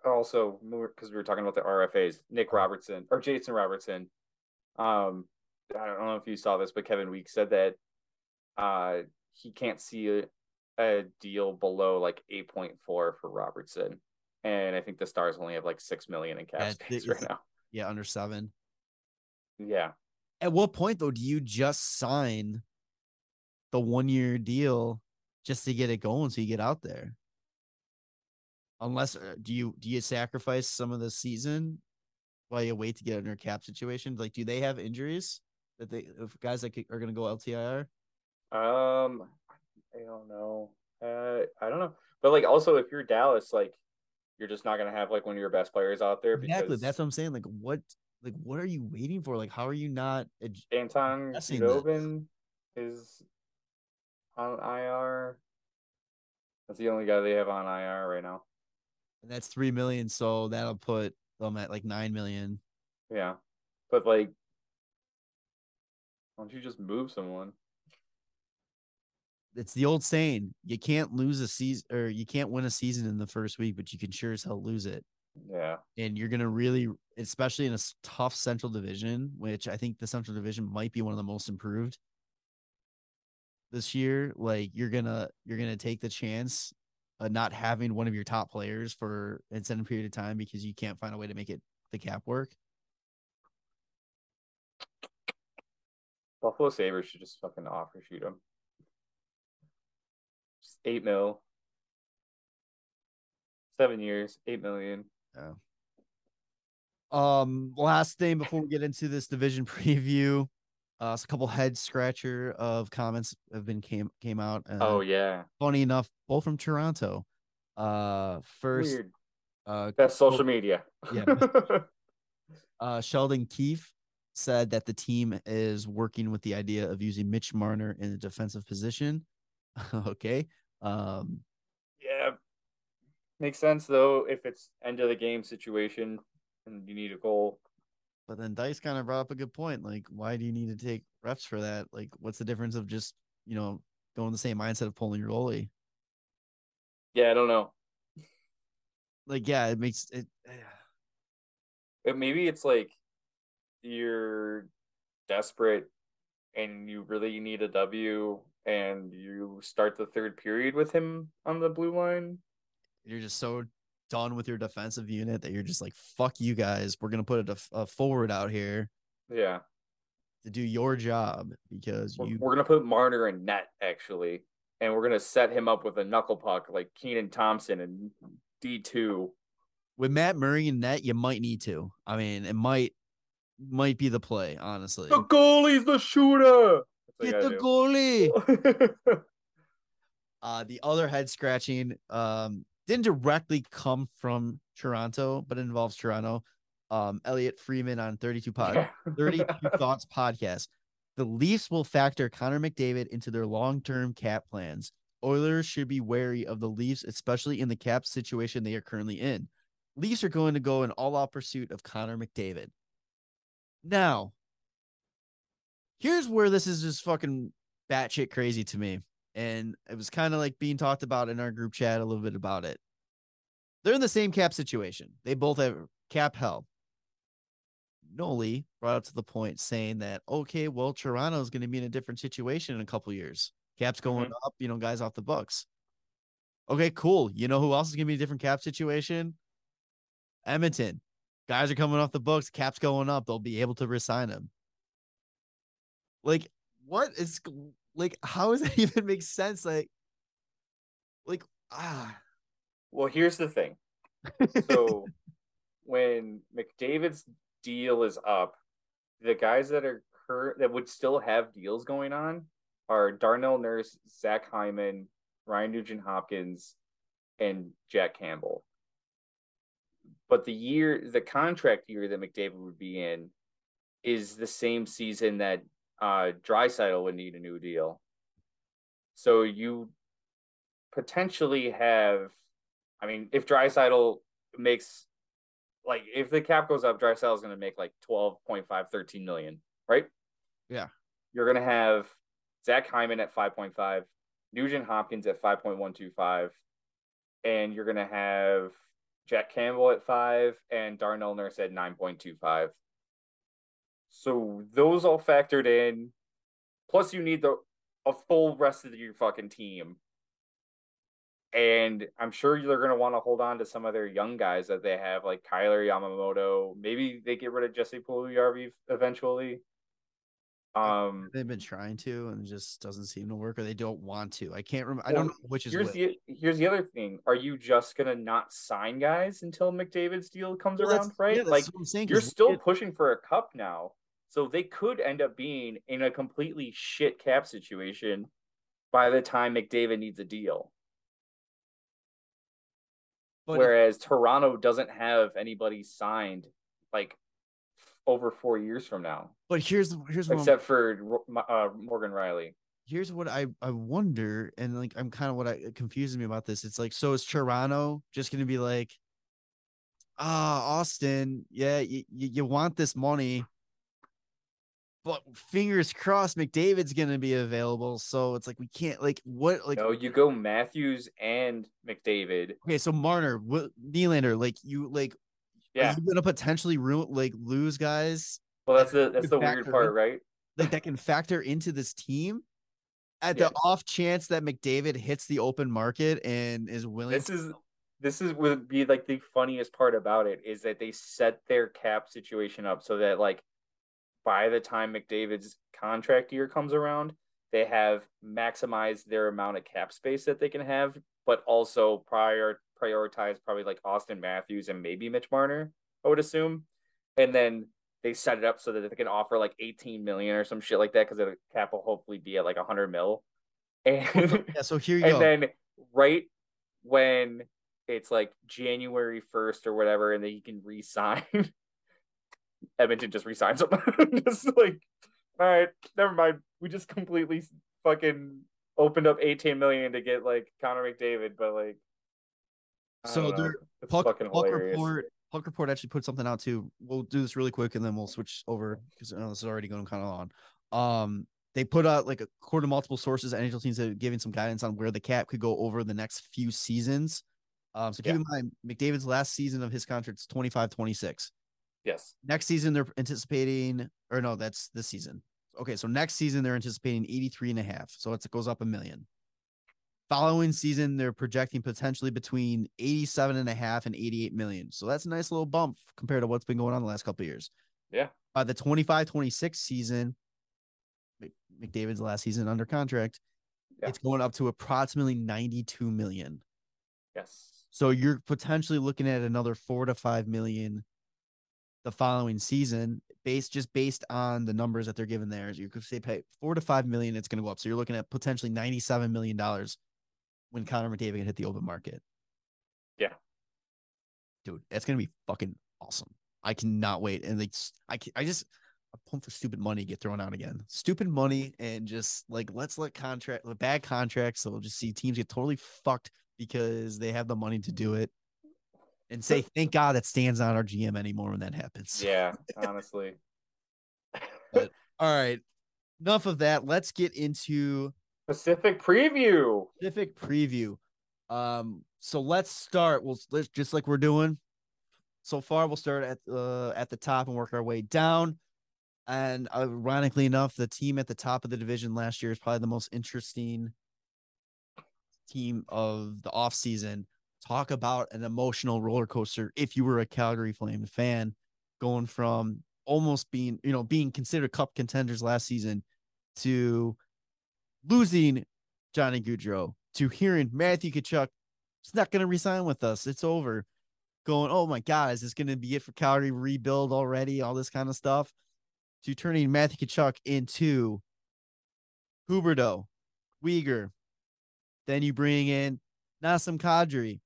Also, because we were talking about the RFAs, Nick Robertson or Jason Robertson. Um, I don't know if you saw this, but Kevin Weekes said that uh he can't see a, a deal below like eight point four for Robertson, and I think the Stars only have like six million in cap Yeah, space right now. yeah, under seven. Yeah, At what point though do you just sign the one year deal just to get it going so you get out there? Unless uh, do you do you sacrifice some of the season while you wait to get under a cap situation? Like, do they have injuries that they if guys that are going to go LTIR? Um, I don't know. Uh, I don't know. But like, also, if you're Dallas, like, you're just not gonna have like one of your best players out there Exactly. That's what I'm saying. Like, what like what are you waiting for? Like, how are you not? ad- Anton. Khudobin is on IR. That's the only guy they have on IR right now. And that's three million, so that'll put them at like nine million. Yeah, but like, why don't you just move someone? It's the old saying: you can't lose a season, or you can't win a season in the first week, but you can sure as hell lose it. Yeah, And you're gonna really, especially in a tough Central Division, which I think the Central Division might be one of the most improved this year. Like you're gonna, you're gonna take the chance uh, not having one of your top players for an extended period of time because you can't find a way to make it the cap work. Buffalo Sabres should just fucking offer shoot him. Just eight mil. Seven years, eight million. Um, last thing before we get into this division preview, uh, a couple head scratcher of comments have been came came out. Uh, Oh yeah. funny enough, both from Toronto. Uh, first, Weird. uh, That's social media. Yeah. uh, Sheldon Keefe said that the team is working with the idea of using Mitch Marner in a defensive position. okay. Um, yeah. Makes sense though if it's end of the game situation and you need a goal. but then Dice kind of brought up a good point. Like, why do you need to take reps for that? Like, what's the difference of just, you know, going the same mindset of pulling your goalie? Yeah, I don't know. Like, yeah, it makes it. But maybe it's like you're desperate and you really need a W and you start the third period with him on the blue line. You're just so done with your defensive unit that you're just like, fuck you guys. We're gonna put a, def- a forward out here Yeah. to do your job because We're, you we're gonna put Marner in net actually, and we're gonna set him up with a knuckle puck like Kenan Thompson and D two. with Matt Murray in net, you might need to. I mean, it might might be the play, honestly. The goalie's the shooter. Get the you goalie. Uh, the other head scratching um didn't directly come from Toronto, but it involves Toronto. Um, Elliotte Friedman on 32 Pod, 32 Thoughts podcast. The Leafs will factor Connor McDavid into their long-term cap plans. Oilers should be wary of the Leafs, especially in the cap situation they are currently in. Leafs are going to go in all-out pursuit of Connor McDavid. Now, here's where this is just fucking batshit crazy to me. And it was kind of like being talked about in our group chat a little bit about it. They're in the same cap situation. They both have cap hell. Noli brought up to the point saying that, okay, well, Toronto is going to be in a different situation in a couple years. Cap's going mm-hmm. up, you know, guys off the books. Okay, cool. You know who else is going to be a different cap situation? Edmonton. Guys are coming off the books. Cap's going up. They'll be able to resign him. Like, what is like? How does that even make sense? Like, like ah. Well, here's the thing. So when McDavid's deal is up, the guys that are current that would still have deals going on are Darnell Nurse, Zach Hyman, Ryan Nugent Hopkins, and Jack Campbell. But the year, the contract year that McDavid would be in is the same season that uh Draisaitl would need a new deal. So you potentially have I mean, if Draisaitl makes like if the cap goes up, Draisaitl is going to make like 12.5, 13 million, right? Yeah. You're going to have Zach Hyman at 5.5, Nugent Hopkins at 5.125, and you're going to have Jack Campbell at five and Darnell Nurse at 9.25. So those all factored in. Plus, you need the a full rest of your fucking team. And I'm sure they're going to want to hold on to some of their young guys that they have, like Kailer Yamamoto. Maybe they get rid of Jesse Puljujarvi eventually. Um, They've been trying to, and it just doesn't seem to work, or they don't want to. I can't remember. I don't know which is here's which. the here's the other thing: Are you just gonna not sign guys until McDavid's deal comes Well, around? Right? yeah, like saying. you're still pushing for a cup now, so they could end up being in a completely shit cap situation by the time McDavid needs a deal. but Whereas Toronto doesn't have anybody signed like over four years from now, but here's here's what except for uh, Morgan Rielly. here's what I I wonder, and like I'm kind of what I confuses me about this. It's like, so is Toronto just gonna be like, ah, Austin, yeah, you, you want this money, but fingers crossed, McDavid's gonna be available. So it's like we can't like what like no, you go Matthews and McDavid. okay, so Marner, what Nylander, like you like Yeah, you gonna potentially ruin like lose guys well, that's the that's the weird part, in. right? like that can factor into this team? at Yeah. the off chance that McDavid hits the open market and is willing This to is this is would be like the funniest part about it is that they set their cap situation up so that like by the time McDavid's contract year comes around, they have maximized their amount of cap space that they can have, but also prior prioritize probably like Austin Matthews and maybe Mitch Marner, I would assume. And then they set it up so that they can offer like 18 million or some shit like that because the cap will hopefully be at like 100 mil. And Yeah, so here you and go. then right when it's like January 1st or whatever, and then he can re-sign. Edmonton just resigns him. just like, all right, never mind. We just completely fucking opened up 18 million to get like Connor McDavid, but like, So there- Puck, fucking Puck hilarious. report Puck report actually put something out too. We'll do this really quick and then we'll switch over because I know this is already going kind of on. Um, they put out like according to multiple sources, NHL teams are giving some guidance on where the cap could go over the next few seasons. Um, so keep Yeah. in mind McDavid's last season of his contract is 25 26. Yes. Next season they're anticipating or no, that's this season. Okay, so next season they're anticipating 83 and a half. So it's, it goes up a million. Following season, they're projecting potentially between 87 and a half and 88 million. So that's a nice little bump compared to what's been going on the last couple of years. Yeah. By the 25 26 season, McDavid's last season under contract, Yeah. it's going up to approximately 92 million. Yes. So you're potentially looking at another four to five million the following season, based just based on the numbers that they're giving there. You could say pay four to five million, it's gonna go up. So you're looking at potentially ninety-seven million dollars when Connor McDavid can hit the open market. Yeah. Dude, that's gonna be fucking awesome. I cannot wait. And like I I just I'm pumped for stupid money get thrown out again. Stupid money and just like let's let contract bad contracts. So we'll just see teams get totally fucked because they have the money to do it. And say thank God that Stan's not our GM anymore when that happens. Yeah, honestly. but, All right. Enough of that. Let's get into Pacific preview. specific preview. Um, so let's start. We'll let's just like we're doing so far. We'll start at uh at the top and work our way down. And ironically enough, the team at the top of the division last year is probably the most interesting team of the offseason. Talk about an emotional roller coaster if you were a Calgary Flame fan, going from almost being, you know, being considered cup contenders last season to losing Johnny Gaudreau to hearing Matthew Tkachuk is not going to resign with us. It's over. Going, oh my God, is this going to be it for Calgary rebuild already? All this kind of stuff. To turning Matthew Tkachuk into Huberdeau, Weegar. Then you bring in Nazem Kadri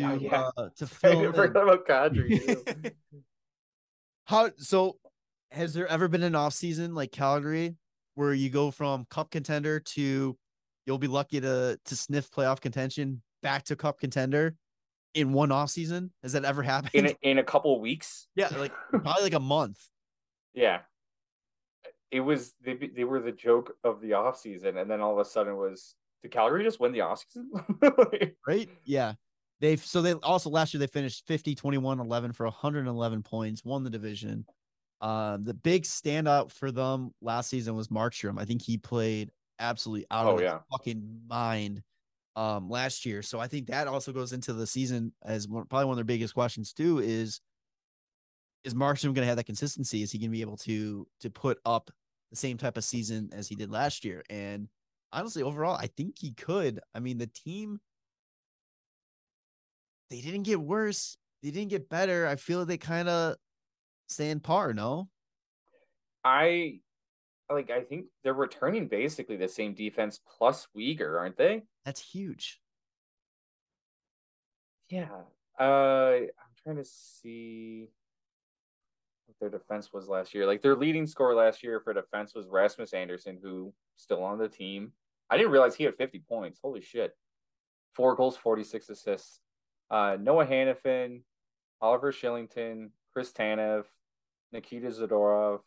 to Oh, yeah. uh, to I fill in. forgot about Kadri. How so? Has there ever been an off season like Calgary where you go from cup contender to you'll be lucky to to sniff playoff contention back to cup contender in one off season? Has that ever happened? in a, in a couple weeks. yeah, like probably like a month. Yeah. It was they they were the joke of the off season, and then all of a sudden it was did Calgary just win the off season? right? Yeah. They've so they also last year they finished 50 21 11 for 111 points, won the division. Uh, the big standout for them last season was Markstrom. I think he played absolutely out Oh, of his yeah. fucking mind um last year. So I think that also goes into the season as one, probably one of their biggest questions too is is Markstrom going to have that consistency? Is he going to be able to to put up the same type of season as he did last year? And honestly, overall, I think he could. I mean, the team they didn't get worse. They didn't get better. I feel they kind of stand par. No, I like I think they're returning basically the same defense plus Weegar, aren't they? that's huge. Yeah. Uh I'm trying to see what their defense was last year. Like their leading scorer last year for defense was Rasmus Andersson, who still on the team. I didn't realize he had 50 points. Holy shit. Four goals, 46 assists. Uh Noah Hanifin, Oliver Kylington, Chris Tanev, Nikita Zadorov,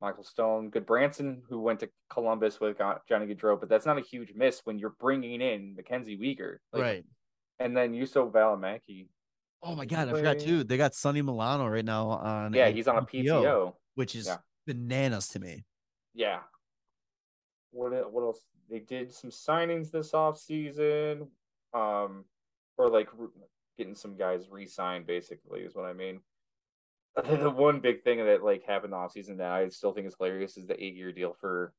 Michael Stone, Gudbranson, who went to Columbus with Johnny Gaudreau, but that's not a huge miss when you're bringing in Mackenzie Weegar. Like, right. And then Juuso Valimaki. Oh my god, I forgot too. They got Sonny Milano right now on. Yeah, he's on a PTO. which is Yeah. bananas to me. Yeah. what what else? They did some signings this off season, um, or like getting some guys re-signed. Basically, is what I mean. The one big thing that like happened off season that I still think is hilarious is the eight-year deal for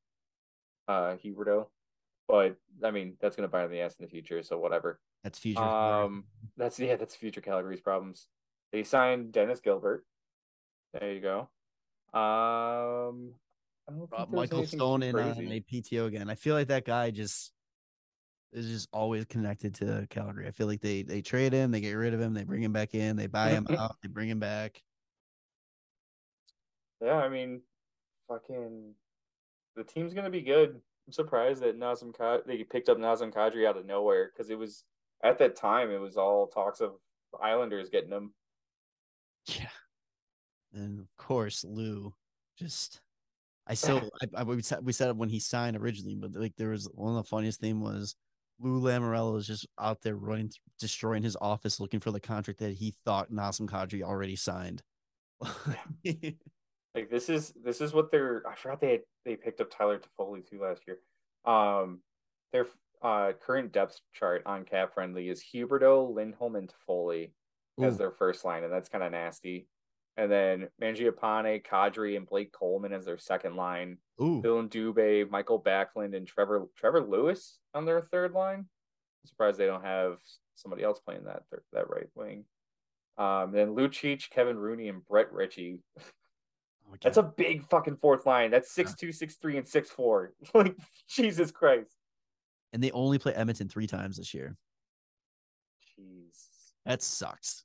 uh Huberdeau. But I mean, that's gonna bite on the ass in the future, so whatever. That's future. Um, that's yeah, that's future Calgary's problems. They signed Dennis Gilbert. There you go. Um, I don't think Michael Stone too in uh, crazy. a PTO again. I feel like that guy just is just always connected to Calgary. I feel like they they trade him, they get rid of him, they bring him back in, they buy him out, they bring him back. Yeah, I mean, fucking, the team's gonna be good. I'm surprised that Nazem Kad- they picked up Nazem Kadri out of nowhere because it was at that time it was all talks of Islanders getting him. Yeah. And of course, Lou just I still I, I we said we when he signed originally, but like there was one of the funniest thing was Lou Lamoriello is just out there running destroying his office looking for the contract that he thought Nazem Kadri already signed. Like this is this is what they're. I forgot they had, they picked up Tyler Toffoli too last year. Um, their uh current depth chart on Cap Friendly is Huberdeau, Lindholm, and Toffoli as Ooh. their first line, and that's kind of nasty. And then Mangiapane, Kadri, and Blake Coleman as their second line. Ooh, Dylan Dubé, Mikael Backlund, and Trevor Trevor Lewis on their third line. I'm surprised they don't have somebody else playing that third, that right wing. Um, then Lucic, Kevin Rooney, and Brett Ritchie. Oh That's a big fucking fourth line. That's six two, six three, and six four. Like Jesus Christ. and they only play Edmonton three times this year. Jeez. That sucks.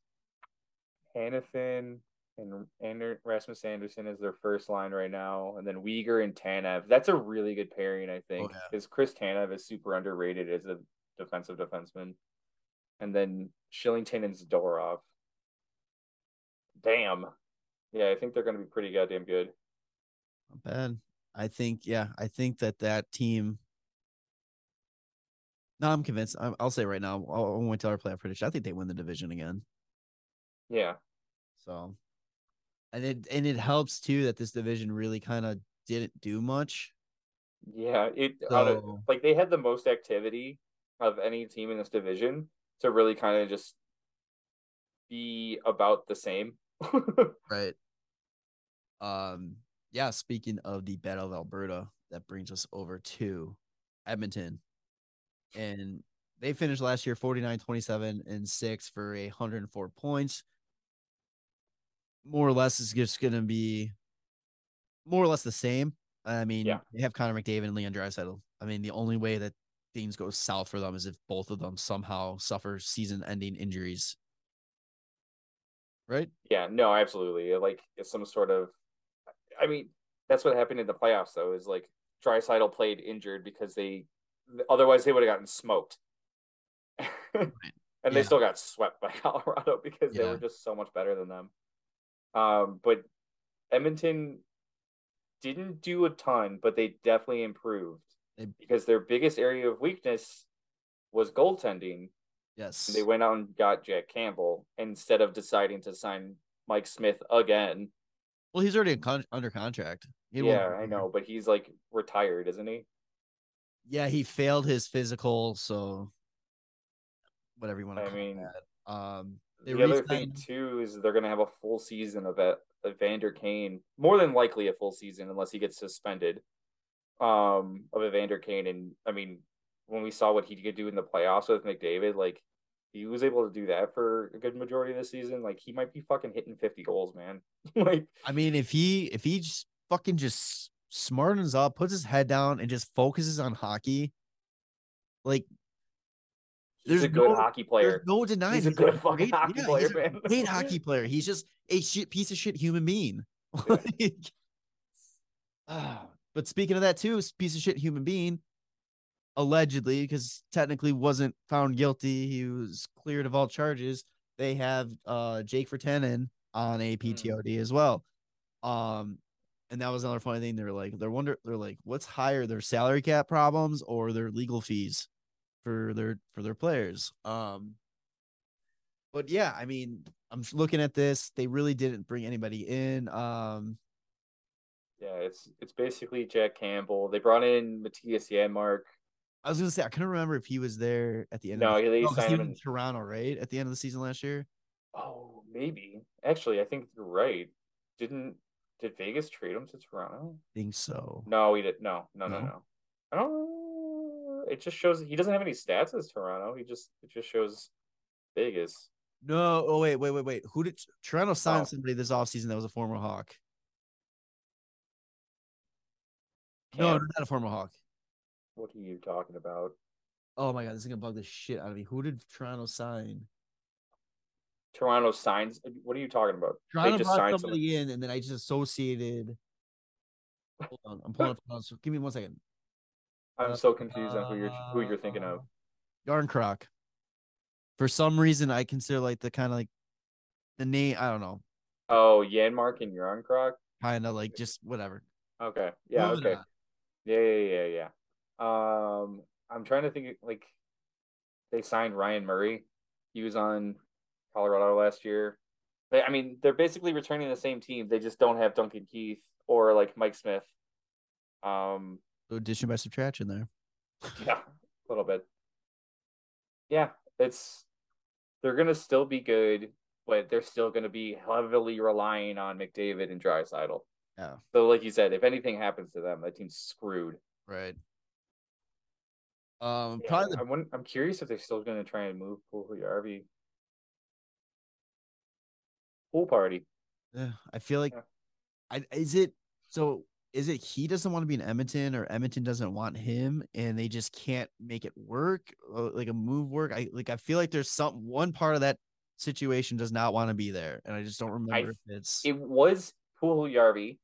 Hanifin and Ander- Rasmus Andersson is their first line right now, and then Weegar and Tanev. That's a really good pairing, I think, oh, yeah. because Chris Tanev is super underrated as a defensive defenseman, and then Kylington and Zadorov. Damn, yeah, I think they're going to be pretty goddamn good. Not bad. I think, yeah, I think that that team. No, I'm convinced. I- I'll say right now, I'll, I'll wait till our playoff prediction. I think they win the division again. Yeah, So, and it and it helps too that this division really kind of didn't do much. yeah. It out of- like they had the most activity of any team in this division to really kind of just be about the same. right. Um. Yeah. Speaking of the Battle of Alberta, that brings us over to Edmonton, and they finished last year 49, 27, and six for a 104 points. More or less is just going to be more or less the same. I mean, Yeah. they have Connor McDavid and Leon Draisaitl. I mean, the only way that things go south for them is if both of them somehow suffer season-ending injuries. Right? Yeah, no, absolutely. Like it's some sort of I mean, that's what happened in the playoffs though, is like Draisaitl played injured because they otherwise they would have gotten smoked. and they still got swept by Colorado because they were just so much better than them. Um, but Edmonton didn't do a ton, but they definitely improved They- because their biggest area of weakness was goaltending. Yes. They went out and got Jack Campbell instead of deciding to sign Mike Smith again. Well, he's already con- under contract. He Yeah, I know, but he's like retired, isn't he? Yeah, he failed his physical, so whatever you want to I call mean, that. Um, they the other thing re-signed- too is they're gonna have a full season of that of Kane, more than likely a full season unless he gets suspended. Um, of Evander Kane, and I mean, when we saw what he could do in the playoffs with McDavid, like he was able to do that for a good majority of the season. Like he might be fucking hitting fifty goals, man. like I mean, if he if he just fucking just smartens up, puts his head down, and just focuses on hockey, like he's There's a good no- hockey player. there's no denying He's a he's good fucking great- hockey yeah, player, he's a man. great hockey player. He's just a shit piece of shit human being. Like, ah, but speaking of that too, piece of shit human being, allegedly, because technically wasn't found guilty, he was cleared of all charges. They have uh Jake Virtanen on a PTOD as well. Um, and that was another funny thing. They're like, they're wonder, they're like, what's higher, their salary cap problems or their legal fees for their for their players? Um, but yeah, I mean, I'm looking at this. They really didn't bring anybody in. Um, Yeah, it's it's basically Jack Campbell. They brought in Mattias Janmark. I was gonna say I couldn't remember if he was there at the end. No, of the, they oh, 'cause signed he was in in- Toronto, right? At the end of the season last year. Oh, maybe. Actually, I think you're right. Didn't did Vegas trade him to Toronto? I think so. No, he did. No, no, no, No? no. I don't. It just shows he doesn't have any stats as Toronto. He just it just shows Vegas. No. Oh wait, wait, wait, wait. Who did Toronto sign Oh. somebody this offseason that was a former Hawk? No, not a former Hawk. what are you talking about? Oh my god, this is gonna bug the shit out of me. Who did Toronto sign? Toronto signs. What are you talking about? Toronto they just signed somebody in, and then I just associated. Hold on, I'm pulling up. Give me one second. I'm so confused on who you're who you're thinking of. Jarnkrok. For some reason, I consider like the kind of like the name. I don't know, Oh, Janmark and Jarnkrok. kind of like just whatever. Okay. Yeah. Moving Okay. on. Yeah. Yeah. Yeah. Yeah. Um, I'm trying to think. Like, they signed Ryan Murray. He was on Colorado last year. They, I mean, they're basically returning the same team. They just don't have Duncan Keith or like Mike Smith. Um, addition by subtraction there. yeah, a little bit. Yeah, it's they're gonna still be good, but they're still gonna be heavily relying on McDavid and Draisaitl. Yeah. So, like you said, if anything happens to them, that team's screwed. Right. Um, Yeah, probably the I wouldn't- I'm curious if they're still gonna try and move Puljujärvi. Pool party. Yeah, I feel like Yeah. I is it so is it he doesn't want to be in Edmonton or Edmonton doesn't want him and they just can't make it work uh, like a move work I like I feel like there's some one part of that situation does not want to be there and I just don't remember if it's It was Puljujärvi,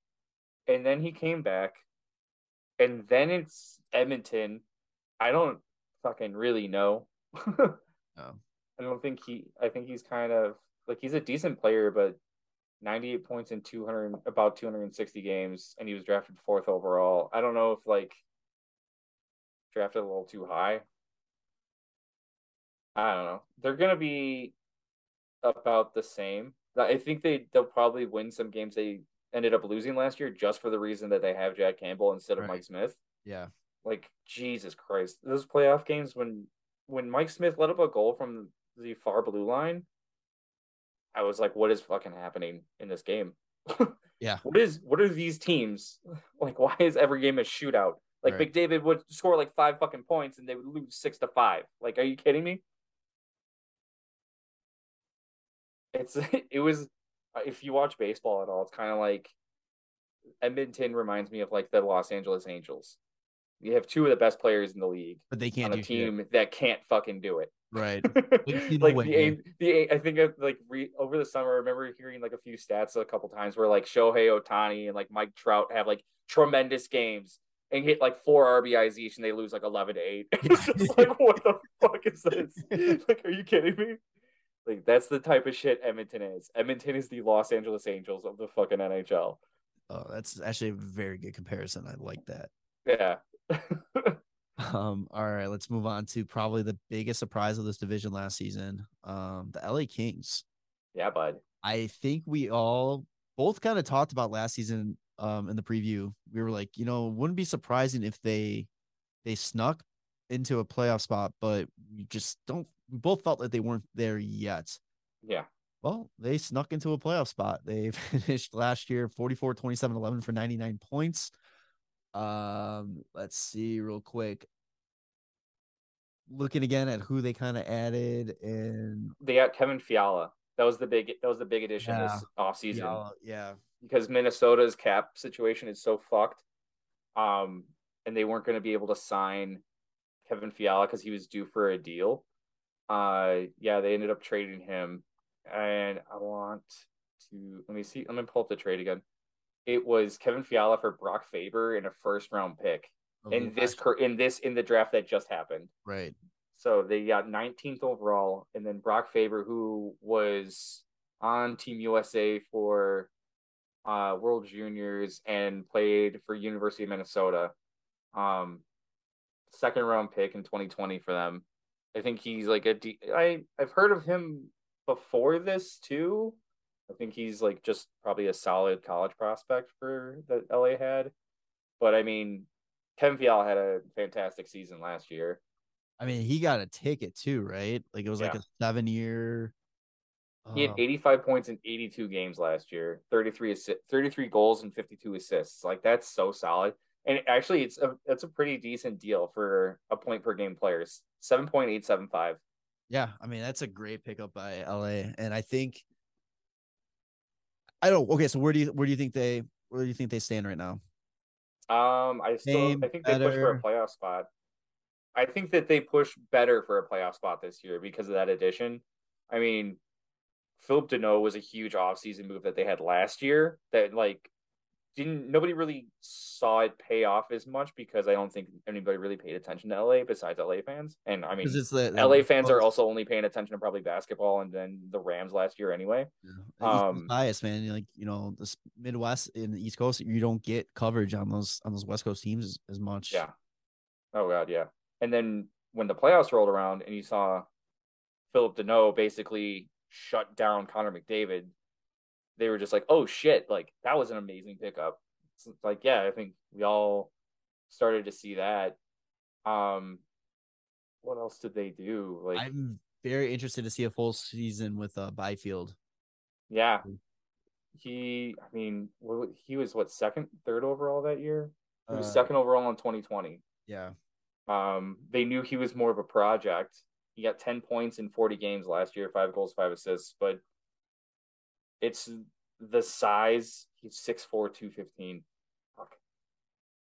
and then he came back, and then it's Edmonton. I don't fucking really know. Oh. I don't think he. I think he's kind of like he's a decent player, but 98 points in 200 about 260 games, and he was drafted fourth overall. I don't know if like drafted a little too high. I don't know. They're gonna be about the same. I think they they'll probably win some games they ended up losing last year just for the reason that they have Jack Campbell instead of Right. Mike Smith. yeah Like Jesus Christ, those playoff games when when Mike Smith let up a goal from the far blue line, I was like, what is fucking happening in this game? Yeah. What is what are these teams like? Why is every game a shootout? Like Right. McDavid would score like five fucking points and they would lose six to five. Like, are you kidding me? It's it was uh, if you watch baseball at all, it's kind of like Edmonton reminds me of like the Los Angeles Angels. You have two of the best players in the league but they can't on a do shit. team that can't fucking do it. Right like the A- the I think like re, over the summer, I remember hearing like a few stats a couple times where like Shohei Ohtani and like Mike Trout have like tremendous games and hit like four RBIs each, and they lose like eleven to eight. it's just like what the fuck is this? like, are you kidding me? Like that's the type of shit Edmonton is. Edmonton is the Los Angeles Angels of the fucking NHL. oh that's actually a very good comparison I like that Yeah. Um all right let's move on to probably the biggest surprise of this division last season um the LA Kings yeah, bud. I think we all both kind of talked about last season um in the preview. We were like, you know, wouldn't be surprising if they they snuck into a playoff spot, but we just don't we both felt that they weren't there yet. Yeah. Well, they snuck into a playoff spot. They finished last year 44 27 11 for 99 points. Um, let's see real quick. Looking again at who they kind of added and They got Kevin Fiala. That was the big that was the big addition Yeah. this offseason. yeah, yeah, because Minnesota's cap situation is so fucked. Um, and they weren't going to be able to sign Kevin Fiala because he was due for a deal. Uh, yeah, they ended up trading him, and I want to let me see. Let me pull up the trade again. It was Kevin Fiala for Brock Faber in a first round pick over in this cur- in this in the draft that just happened. right. So they got 19th overall, and then Brock Faber, who was on Team USA for uh, World Juniors and played for University of Minnesota, um, second round pick in 2020 for them. I think he's like a. De- I I've heard of him before this too. I think he's like just probably a solid college prospect for that LA had. But I mean, Kevin Fiala had a fantastic season last year. I mean, he got a ticket too, right? Like it was like a seven year. He had uh, 85 points in 82 games last year, 33 assi- 33 goals and 52 assists. Like that's so solid. And actually, it's a it's a pretty decent deal for a point per game players. 7.875. Yeah, I mean that's a great pickup by LA, and I think I don't. Okay, so where do you where do you think they where do you think they stand right now? Um, I still I think they push for a playoff spot. I think that they push better for a playoff spot this year because of that addition. I mean, Phillip Danault was a huge offseason move that they had last year that like didn't nobody really saw it pay off as much because I don't think anybody really paid attention to LA besides LA fans. And I mean, it's the, the LA fans are also only paying attention to probably basketball and then the Rams last year anyway. yeah, the East Coast um, bias, man. Like you know, the Midwest and the East Coast, you don't get coverage on those on those West Coast teams as, as much. Yeah. Oh god, yeah. And then when the playoffs rolled around and you saw Phillip Danault basically shut down Connor McDavid, they were just like, "Oh shit!" Like that was an amazing pickup. It's like, yeah, I think we all started to see that. Um, what else did they do? Like, I'm very interested to see a full season with uh Byfield. yeah, he. I mean, he was what second, third overall that year. He was Uh, second overall in 2020. Yeah, Um, they knew he was more of a project. He got 10 points in 40 games last year, five goals, five assists, but it's the size. He's 6'4, 215. Fuck.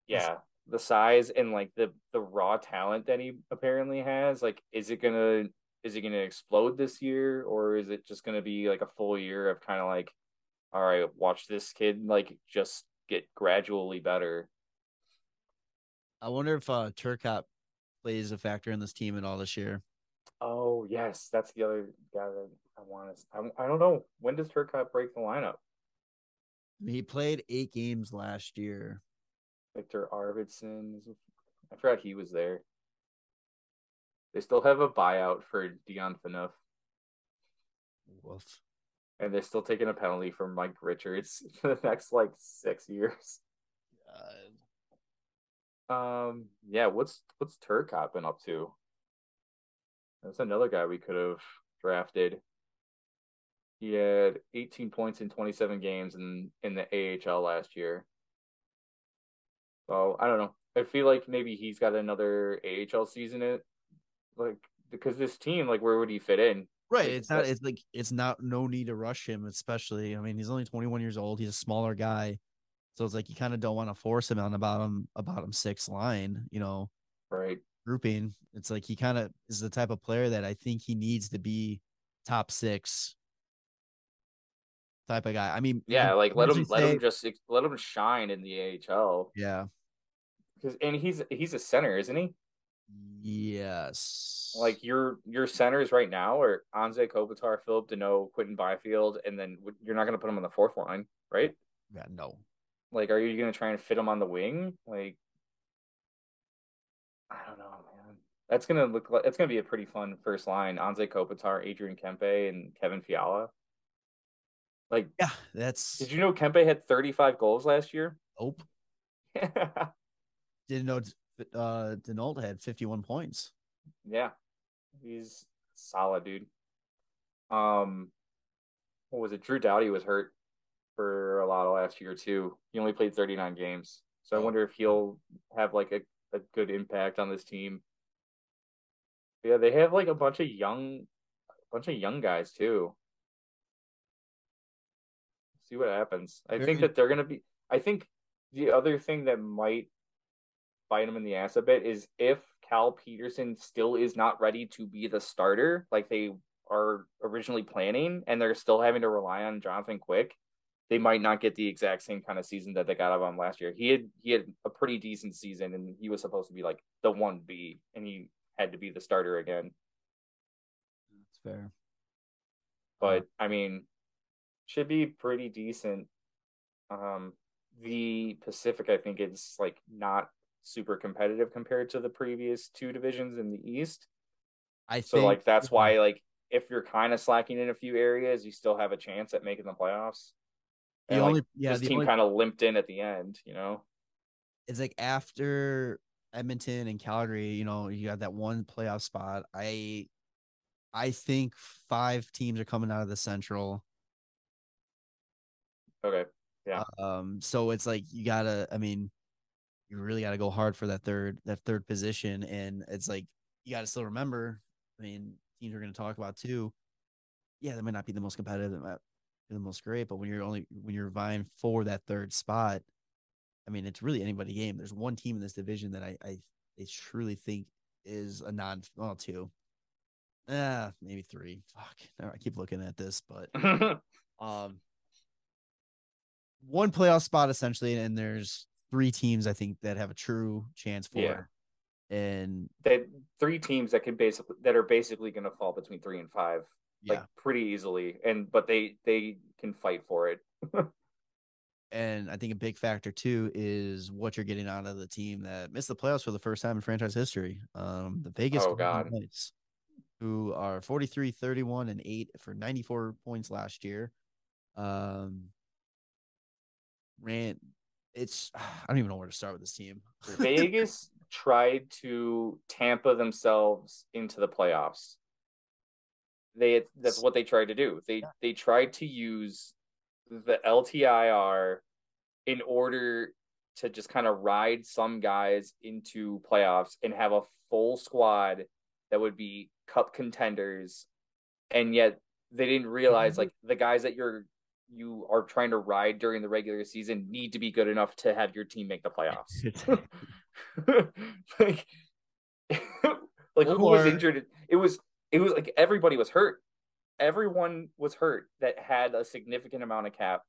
Yeah, the size and like the the raw talent that he apparently has. Like, is it gonna is it gonna explode this year, or is it just gonna be like a full year of kind of like, all right, watch this kid like just get gradually better. I wonder if uh Turcotte plays a factor in this team at all this year. Oh yes, that's the other guy that I want to. I, I don't know when does Turcotte break the lineup. He played eight games last year. Viktor Arvidsson. I forgot he was there. They still have a buyout for Dion Phaneuf, Woof. and they're still taking a penalty from Mike Richards for the next like six years. Uh, Um, yeah. What's what's Turcotte been up to? That's another guy we could have drafted. He had 18 points in 27 games in in the AHL last year. So I don't know. I feel like maybe he's got another AHL season it, like because this team, like, where would he fit in? right. It's not. It's like it's not. No need to rush him, especially. I mean, he's only 21 years old. He's a smaller guy, so it's like you kind of don't want to force him on a bottom a bottom six line. You know, Right. Grouping. It's like he kind of is the type of player that I think he needs to be top six type of guy. I mean, Yeah, like let him let say- him just let him shine in the AHL. Yeah. Because and he's he's a center, isn't he? Yes. Like your your centers right now are Anze Kopitar, Phillip Danault, Quinton Byfield, and then you're not going to put him on the fourth line, right? yeah, no. Like, are you going to try and fit him on the wing? Like, I don't know, man. That's gonna look like it's gonna be a pretty fun first line. Anze Kopitar, Adrian Kempe, and Kevin Fiala. Like, Yeah, that's did you know Kempe had 35 goals last year? nope. Didn't know uh Danault had 51 points. Yeah, he's solid, dude. Um, what was it? Drew Doughty was hurt for a lot of last year too. He only played 39 games, so I Oh. wonder if he'll have like a, a good impact on this team. Yeah, they have like a bunch of young, bunch of young guys too. See what happens. I think that they're gonna be. I think the other thing that might bite him in the ass a bit is if Cal Petersen still is not ready to be the starter, like they are originally planning, and they're still having to rely on Jonathan Quick, they might not get the exact same kind of season that they got out of him last year. He had he had a pretty decent season, and he was supposed to be like the one B, and he had to be the starter again. That's fair. But I mean, should be pretty decent. Um, the Pacific, I think, is like not super competitive compared to the previous two divisions in the East. I So think like that's why like if you're kind of slacking in a few areas, you still have a chance at making the playoffs. The And like, only yeah, this the team only kind of limped in at the end, you know. it's like after Edmonton and Calgary, you know, you got that one playoff spot. I I think five teams are coming out of the Central. Okay. Yeah. Um, so it's like you gotta, I mean, you really gotta go hard for that third that third position. And it's like you gotta still remember, I mean, teams we're gonna talk about too. Yeah, that might not be the most competitive, be the most great, but when you're only when you're vying for that third spot, I mean, it's really anybody game. There's one team in this division that I I, I truly think is a non well two. Ah, maybe three. Fuck. I keep looking at this, but um one playoff spot essentially, and there's three teams I think that have a true chance for. Yeah. And that three teams that could basically that are basically going to fall between three and five, yeah, like pretty easily, and but they they can fight for it. and I think a big factor too is what you're getting out of the team that missed the playoffs for the first time in franchise history. Um, the Vegas Oh, God. Knights, who are 43, 31, and 8 for 94 points last year. Um, ran it's I don't even know where to start with this team. Vegas tried to Tampa themselves into the playoffs. They that's what they tried to do. They they tried to use the LTIR in order to just kind of ride some guys into playoffs and have a full squad that would be cup contenders. And yet they didn't realize mm-hmm. like the guys that you're you are trying to ride during the regular season need to be good enough to have your team make the playoffs. Like like who was injured? It was it was like everybody was hurt everyone was hurt that had a significant amount of cap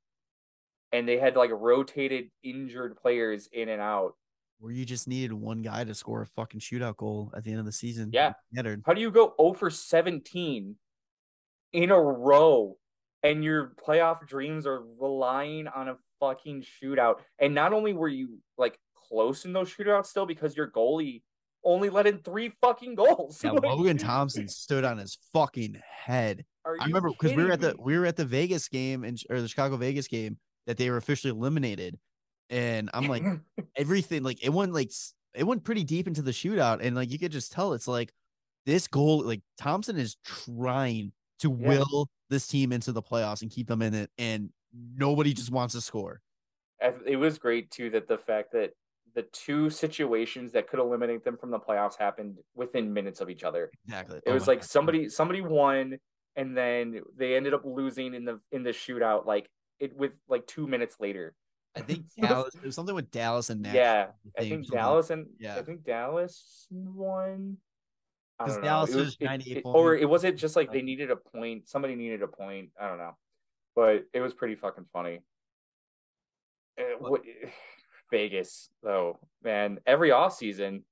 and they had like rotated injured players in and out where you just needed one guy to score a fucking shootout goal at the end of the season. Yeah. How do you go 0 for 17 in a row and your playoff dreams are relying on a fucking shootout and not only were you like close in those shootouts still because your goalie only let in three fucking goals Yeah, Logan Thompson stood on his fucking head. Are I remember because we were at the we were at the Vegas game and or the Chicago Vegas game that they were officially eliminated, and I'm like everything like it went like it went pretty deep into the shootout, and like you could just tell it's like this goal like Thompson is trying to Yeah. will this team into the playoffs and keep them in it, and nobody just wants to score. It was great too that the fact that the two situations that could eliminate them from the playoffs happened within minutes of each other. Exactly. It Oh was like God. somebody somebody won and then they ended up losing in the in the shootout like it with like 2 minutes later. I think Dallas. There was something with Dallas and Nashville. yeah, I think Dallas and yeah. I think Dallas won. I 'Cause don't know. Dallas was was 98 or it was it just like they needed a point. Somebody needed a point. I don't know, but it was pretty fucking funny. Uh, what, Vegas though, man. Every off season,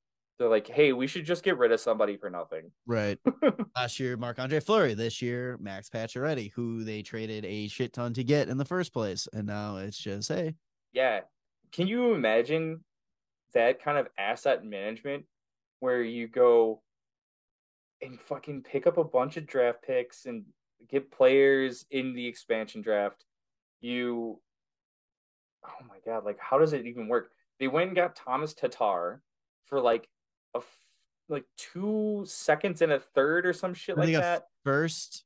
they're like, "Hey, we should just get rid of somebody for nothing." Right. Last year, Marc Andre Fleury. This year, Max Pacioretty, who they traded a shit ton to get in the first place, and now it's just hey, Yeah. Can you imagine that kind of asset management where you go and fucking pick up a bunch of draft picks and get players in the expansion draft? You, oh my God, like how does it even work? They went and got Thomas Tatar for like a f- like two seconds and a third or some shit I like that. first.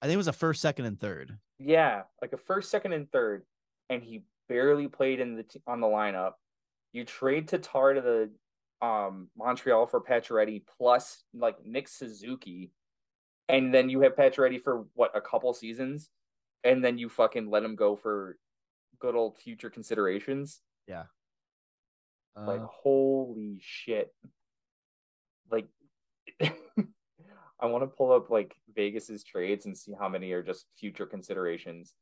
I think it was a first, second, and third. Yeah, like a first, second, and third, and he barely played in the t- on the lineup. You trade Tatar to the um Montreal for Pacioretty plus like Nick Suzuki, and then you have Pacioretty for what a couple seasons, and then you fucking let him go for good old future considerations. Yeah. Like Uh, holy shit! Like. I want to pull up like Vegas's trades and see how many are just future considerations.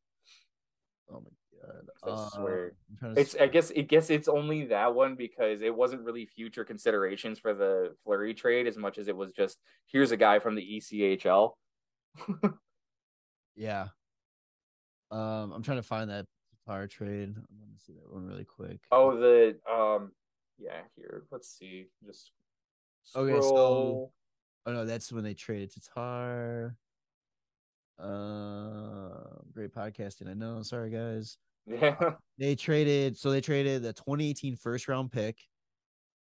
oh my god! I Uh, swear. It's I guess it guess it's only that one because it wasn't really future considerations for the Fleury trade as much as it was just here's a guy from the ECHL. Yeah. Um, I'm trying to find that Tatar trade. I'm gonna see that one really quick. Oh, the um, yeah. Here, let's see. Just Okay, so- Oh no, that's when they traded Tatar. Uh, great podcasting. I know. Sorry, guys. Yeah. They traded. So they traded the 2018 first round pick,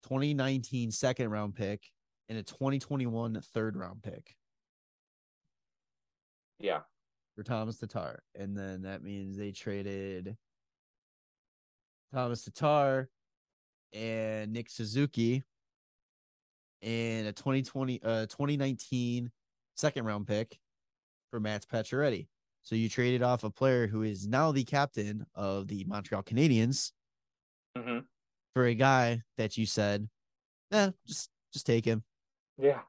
2019 second round pick, and a 2021 third round pick Yeah. for Thomas Tatar. And then that means they traded Thomas Tatar and Nick Suzuki and a 2020 uh 2019 second round pick for Matt Pacioretty. So you traded off a player who is now the captain of the Montreal Canadiens hmm for a guy that you said, eh, just just take him. Yeah.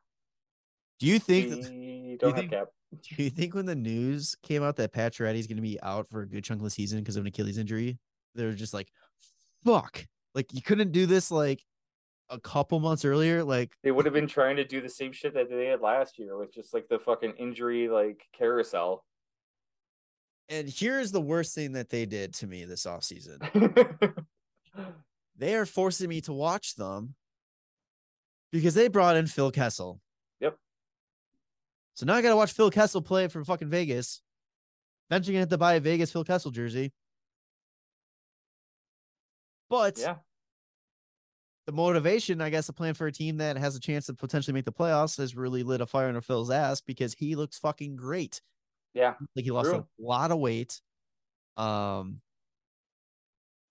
Do you think that, don't have think- cap. do you think when the news came out that Pacioretty is going to be out for a good chunk of the season because of an Achilles injury, they're just like, fuck. Like you couldn't do this like a couple months earlier. Like They would have been trying to do the same shit that they had last year with just like the fucking injury like carousel. and here's the worst thing that they did to me this offseason. They are forcing me to watch them because they brought in Phil Kessel. Yep. So now I gotta watch Phil Kessel play for fucking Vegas. Eventually gonna have to buy a Vegas Phil Kessel jersey. But yeah. The motivation, I guess, to plan for a team that has a chance to potentially make the playoffs has really lit a fire under Phil's ass because he looks fucking great. Yeah. Like he lost True. a lot of weight. Um,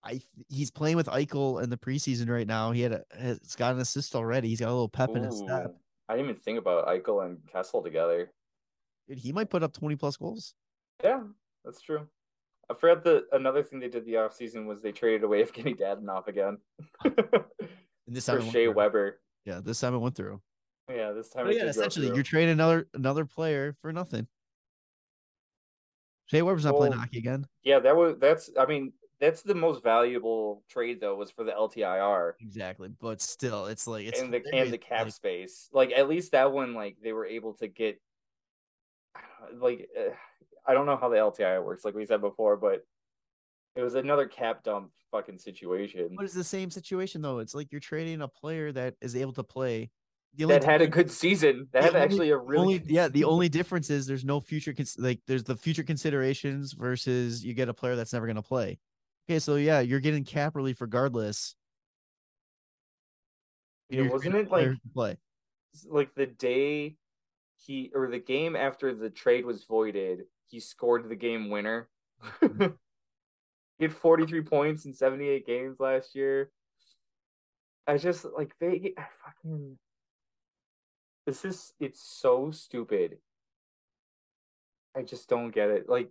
I he's playing with Eichel in the preseason right now. He had a has got an assist already. He's got a little pep in his step. I didn't even think about Eichel and Kessel together. Dude, he might put up twenty plus goals. Yeah, that's true. I forgot that another thing they did the offseason was they traded away of Evgeny Dadonov again And this time for Shea. Weber. Yeah, this time it went through. Yeah, this time. But yeah, essentially, you're trading another another player for nothing. Shea Weber's not playing hockey again. Yeah, that was that's. I mean, that's the most valuable trade though was for the LTIR Exactly, but still, it's like it's and the and the cap like, space. Like at least that one, like they were able to get. Like, uh, I don't know how the LTIR works, like we said before, but it was another cap dump fucking situation But it's the same situation though. It's like you're trading a player that is able to play. That had a good season. That had only- actually a really only yeah. The only difference is there's no future cons- like there's the future considerations versus you get a player that's never gonna play. Okay, so yeah, you're getting cap relief regardless. Yeah, wasn't it like play? like the day he or the game after the trade was voided, he scored the game winner. He had 43 points in 78 games last year. I just like Vegas I fucking this is it's so stupid. I just don't get it. Like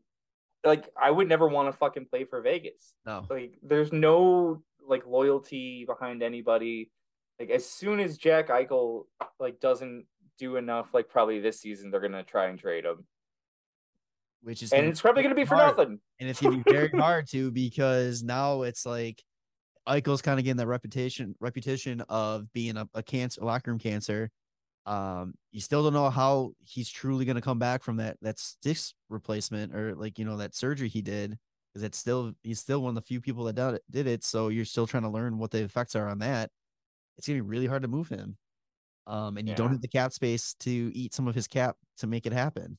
like I would never want to fucking play for Vegas. No, Like there's no like loyalty behind anybody. Like as soon as Jack Eichel like doesn't do enough, like probably this season they're gonna try and trade him, which is and it's probably gonna be for hard. nothing. and it's gonna be very hard to because now it's like Eichel's kind of getting that reputation reputation of being a, a cancer locker room cancer. Um, you still don't know how he's truly gonna come back from that that sticks replacement or like you know that surgery he did because it's still he's still one of the few people that did it, did it. So you're still trying to learn what the effects are on that. It's gonna be really hard to move him. Um, and you don't have the cap space to eat some of his cap to make it happen.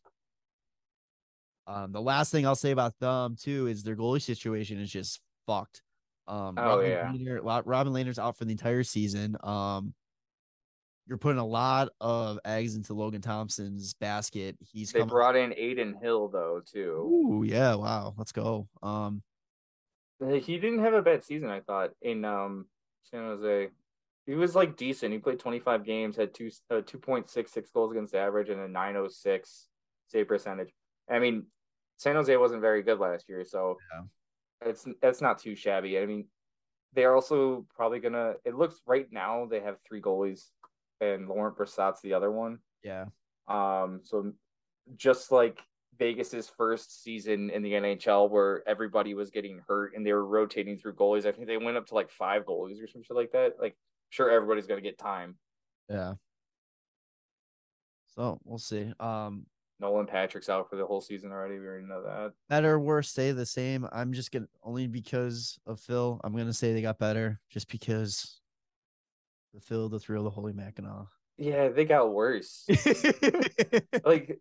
Um, the last thing I'll say about them too is their goalie situation is just fucked. Um, Oh, Robin yeah. Lehner- Robin Lehner's out for the entire season. Um, you're putting a lot of eggs into Logan Thompson's basket. He's They coming. brought in Adin Hill though too. Ooh, yeah, wow, let's go. Um, He didn't have a bad season, I thought, in um San Jose. He was like decent. He played 25 games, had two uh, 2.66 goals against average and a 906 save percentage. I mean, San Jose wasn't very good last year, so Yeah. it's that's not too shabby. I mean, they're also probably gonna. It looks right now they have three goalies, and Laurent Brossoit's the other one. yeah, Um, so just like Vegas's first season in the NHL, where everybody was getting hurt and they were rotating through goalies, I think they went up to like five goalies or some shit like that. Like, sure, everybody's gonna get time. yeah. So we'll see. Um, Nolan Patrick's out for the whole season already. We already know that. better, worse, stay the same. I'm just gonna only because of Phil. I'm gonna say they got better just because the Phil, the thrill, the holy Mackinac. Yeah, they got worse. like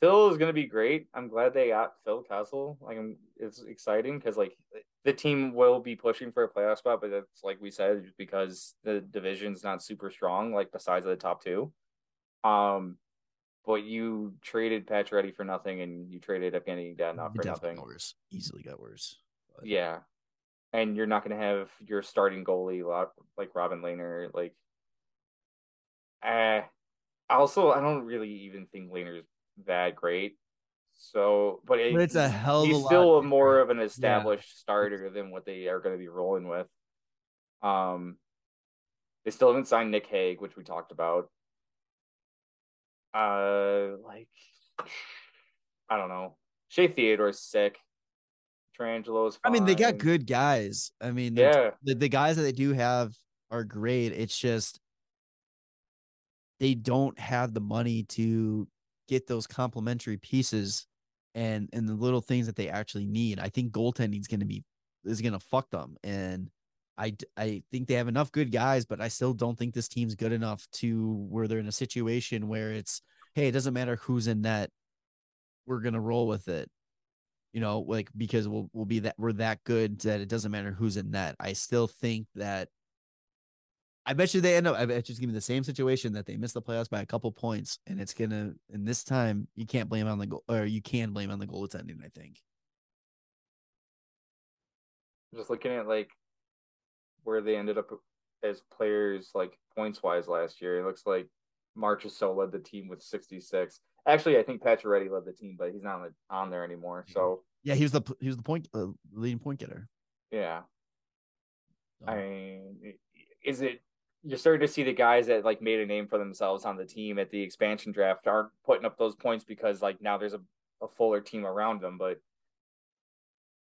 Phil is going to be great. I'm glad they got Phil Kessel. Like, I'm, it's exciting because like the team will be pushing for a playoff spot, but it's like we said, just because the division's not super strong. Like besides the top two, um, but you traded Pacioretty for nothing, and you traded Evgeny Dadonov for nothing. Got worse. Easily got worse. But... Yeah, and you're not going to have your starting goalie like Robin Lehner. Like, eh. Also, I don't really even think Lehner's that great. So, but, it, but it's a hell of he's a still more of an established yeah. starter than what they are going to be rolling with. Um, they still haven't signed Nick Hague, which we talked about. Uh, like, I don't know. Shea Theodore's sick. Pietrangelo's. I mean, they got good guys. I mean, yeah, the, the guys that they do have are great. It's just they don't have the money to get those complementary pieces and and the little things that they actually need. I think goaltending is going to be is going to fuck them and I, I think they have enough good guys, but I still don't think this team's good enough to where they're in a situation where it's, hey, it doesn't matter who's in net, we're gonna roll with it. You know, like because we'll we'll be that we're that good that it doesn't matter who's in net. I still think that I bet you they end up. I bet you it's gonna be the same situation that they missed the playoffs by a couple points, and it's gonna. And this time, you can't blame on the goal, or you can blame on the goal goaltending. I think. Just looking at like where they ended up as players, like points wise last year, it looks like Marchessault led the team with sixty six. Actually, I think Pacioretty led the team, but he's not on there anymore. So yeah, he was the he was the point uh, leading point getter. Yeah. I mean, is it you're starting to see the guys that like made a name for themselves on the team at the expansion draft aren't putting up those points because like now there's a, a fuller team around them. But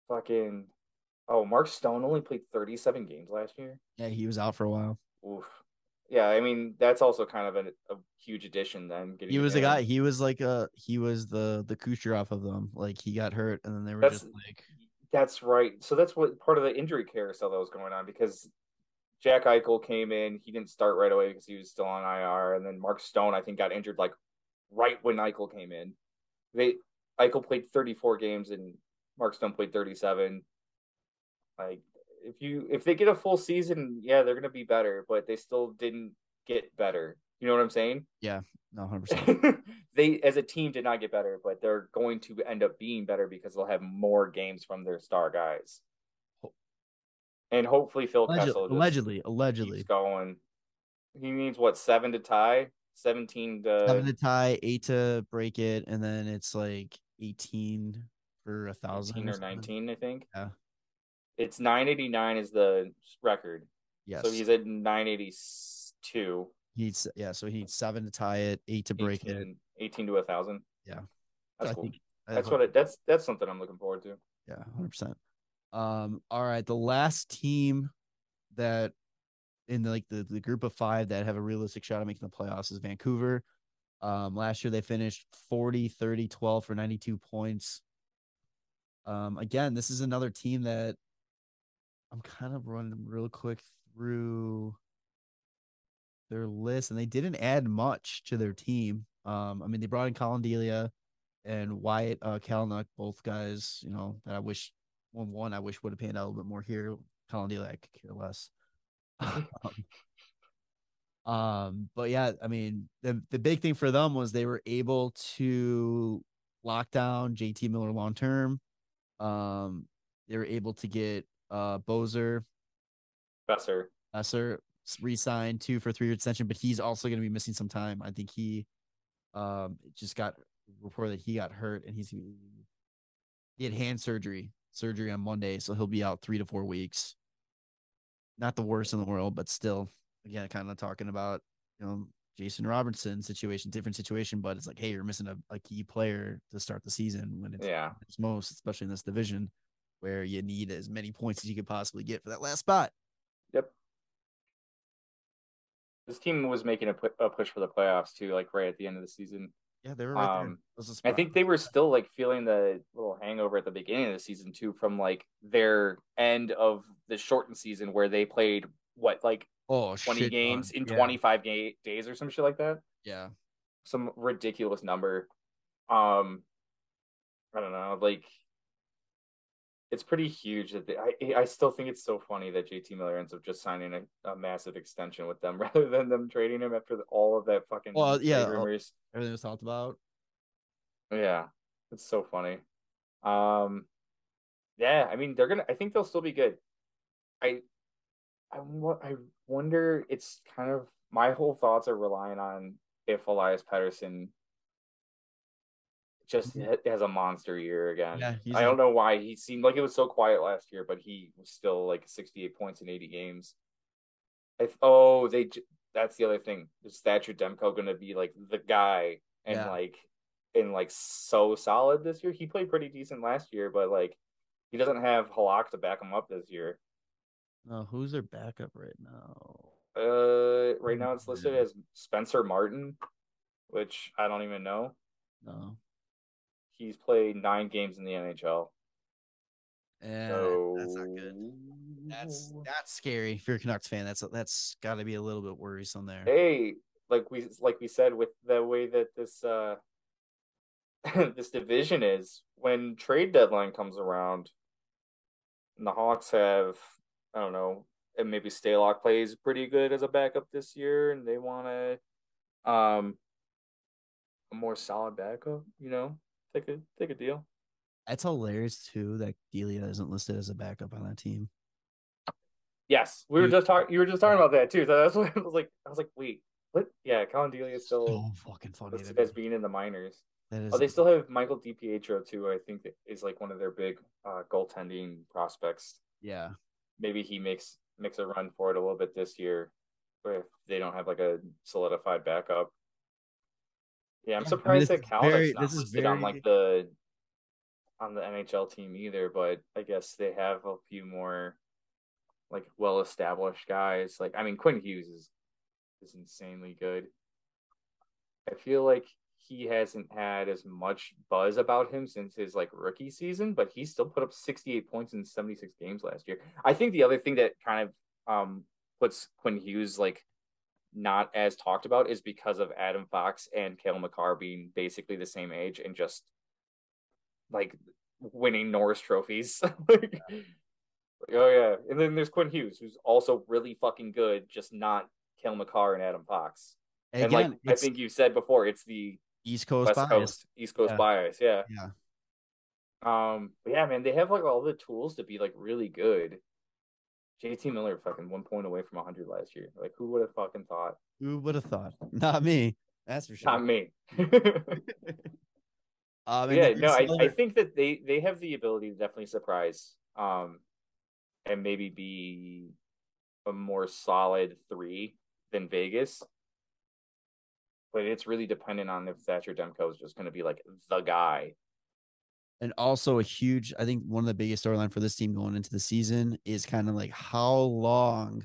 fucking oh, Mark Stone only played 37 games last year. Yeah, he was out for a while. Oof. Yeah, I mean that's also kind of a, a huge addition. Then he was a guy. He was like a he was the the Kucherov of them. Like he got hurt, and then they were that's, just like. That's right. So that's what part of the injury carousel that was going on because Jack Eichel came in. He didn't start right away because he was still on IR, and then Mark Stone I think got injured like right when Eichel came in. They Eichel played 34 games and Mark Stone played 37. Like if you if they get a full season, yeah, they're gonna be better, but they still didn't get better. You know what I'm saying? Yeah, no, hundred percent. They as a team did not get better, but they're going to end up being better because they'll have more games from their star guys and hopefully Phil allegedly, Kessel allegedly, allegedly going. He needs what seven to tie, seventeen to seven to tie, eight to break it, and then it's like eighteen for a thousand or, or nineteen, I think. Yeah, it's nine eighty nine is the record. Yes. So he's at nine eighty two. He's yeah, so he needs seven to tie it, eight to break 18, it, eighteen to a thousand. Yeah, that's I cool. Think, that's what it, that's that's something I'm looking forward to. Yeah, hundred percent. Um, all right, the last team that in the, like the, the group of five that have a realistic shot at making the playoffs is Vancouver. Um, last year they finished 40, 30, 12 for 92 points. Um, again, this is another team that I'm kind of running real quick through their list, and they didn't add much to their team. Um, I mean, they brought in Collin Delia and Wyatt uh, both guys, you know, that I wish one one I wish would have panned out a little bit more here. Collin Delia, I could care less. um, um, but yeah, I mean, the the big thing for them was they were able to lock down JT Miller long term. Um, they were able to get uh Boeser, Boeser, Boeser re-signed two for three year extension, but he's also going to be missing some time. I think he um just got reported that he got hurt and he's he had hand surgery surgery on Monday, so he'll be out three to four weeks. Not the worst in the world, but still, again, kind of talking about you know Jason Robertson situation, different situation, but it's like, hey, you're missing a, a key player to start the season when it's, yeah. it's most, especially in this division where you need as many points as you could possibly get for that last spot. Yep. This team was making a, a push for the playoffs too, like right at the end of the season. Yeah, they were right um, I think they were still like feeling the little hangover at the beginning of the season too, from like their end of the shortened season where they played what like oh 20 games on. in yeah. 25 ga- days or some shit like that. Yeah, some ridiculous number. Um, I don't know, like it's pretty huge that they, I I still think it's so funny that JT Miller ends up just signing a, a massive extension with them rather than them trading him after the, all of that fucking Well, yeah, rumors. Everything was talked about. Yeah, it's so funny. Um, yeah, I mean they're gonna. I think they'll still be good. I, I, I wonder. It's kind of my whole thoughts are relying on if Elias Pettersson just ha- has a monster year again. Yeah, I don't know why he seemed like it was so quiet last year, but he was still like 68 points in 80 games. I th- oh, they that's the other thing. Is Thatcher Demko going to be like the guy and Yeah. like and like so solid this year? He played pretty decent last year, but like he doesn't have Halak to back him up this year. Oh, who's their backup right now? Uh, right now it's listed as Spencer Martin, which I don't even know. No. He's played nine games in the NHL. Yeah, So that's not good. That's that's scary. If you're a Canucks fan, that's that's got to be a little bit worrisome there. hey, like we like we said with the way that this uh this division is, when trade deadline comes around, and the Hawks have I don't know, and maybe Stalock plays pretty good as a backup this year, and they want to um a more solid backup, you know, take a take a deal. That's hilarious too that Delia isn't listed as a backup on that team. Yes, we were just talking. You were just talking about that too. So that's what I was like. I was like, wait, what? Yeah, Collin Delia is still So fucking funny. to as being in the minors. That is Oh, they still have Michael DiPietro too. I think is like one of their big uh, goaltending prospects. yeah. Maybe he makes makes a run for it a little bit this year, if they don't have like a solidified backup. Yeah, I'm Yeah, I mean, surprised that Calvin's very- not this is listed on like the on the NHL team either. But I guess they have a few more like well established guys. Like I mean, Quinn Hughes is is insanely good. I feel like he hasn't had as much buzz about him since his like rookie season, but he still put up 68 points in 76 games last year. I think the other thing that kind of um puts Quinn Hughes like not as talked about is because of Adam Fox and Cale Makar being basically the same age and just like winning Norris trophies. like, oh yeah. And then there's Quinn Hughes, who's also really fucking good, just not Cale Makar and Adam Fox. And Again, like I think you said before, it's the East Coast West bias. Coast, East Coast Yeah. bias. Yeah. Yeah. Um. Yeah, man, they have like all the tools to be like really good. JT Miller fucking one point away from 100 last year. Like, who would have fucking thought? Who would have thought? Not me. That's for sure. Not me. Um, yeah, no, I, I think that they they have the ability to definitely surprise, um, and maybe be a more solid three than Vegas. But it's really dependent on if Thatcher Demko is just going to be like the guy. And also a huge. I think one of the biggest storyline for this team going into the season is kind of like how long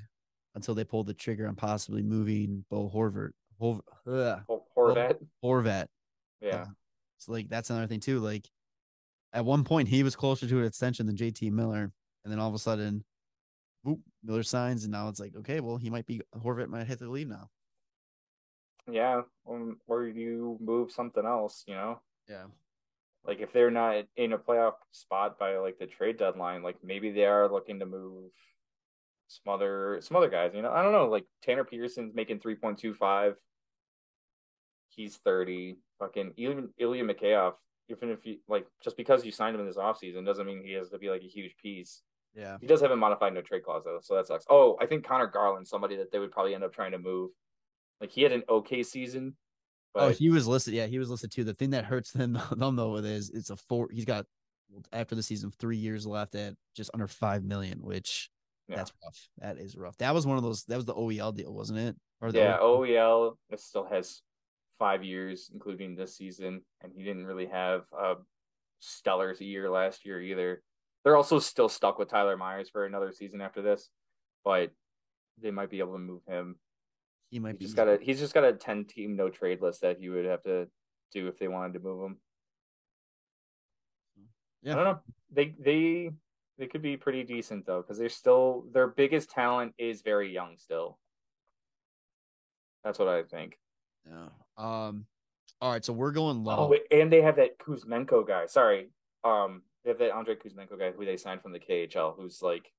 until they pull the trigger on possibly moving Bo Horvat. Hor- ugh, Hor- Horvat, Horvat. yeah, So like that's another thing too. Like at one point he was closer to an extension than JT Miller, and then all of a sudden, whoop, Miller signs, and now it's like okay, well he might be Horvat might have to leave now. yeah, um, or you move something else, you know. Yeah, Like if they're not in a playoff spot by like the trade deadline, like maybe they are looking to move some other some other guys. You know, I don't know. Like Tanner Pearson's making three point two five. He's thirty. Fucking even Ilya Mikheyev. Even if you like, just because you signed him in this offseason doesn't mean he has to be like a huge piece. yeah. He does have a modified no trade clause though, so that sucks. Oh, I think Conor Garland, somebody that they would probably end up trying to move. Like he had an okay season, oh, he was listed. Yeah, he was listed too. The thing that hurts them, them though is it's a four. He's got after the season three years left at just under five million, which Yeah. that's rough. That is rough. That was one of those. That was the OEL deal, wasn't it? Or the yeah, OEL it still has five years, including this season, and he didn't really have a stellar year last year either. They're also still stuck with Tyler Myers for another season after this, but they might be able to move him. He might be. just got a he's just got a ten team no trade list that he would have to do if they wanted to move him. Yeah. I don't know. They they they could be pretty decent though, because they're still their biggest talent is very young still. That's what I think. Yeah. Um, All right, so we're going low. Oh, and they have that Kuzmenko guy. Sorry, um, they have that Andrei Kuzmenko guy who they signed from the KHL, who's like,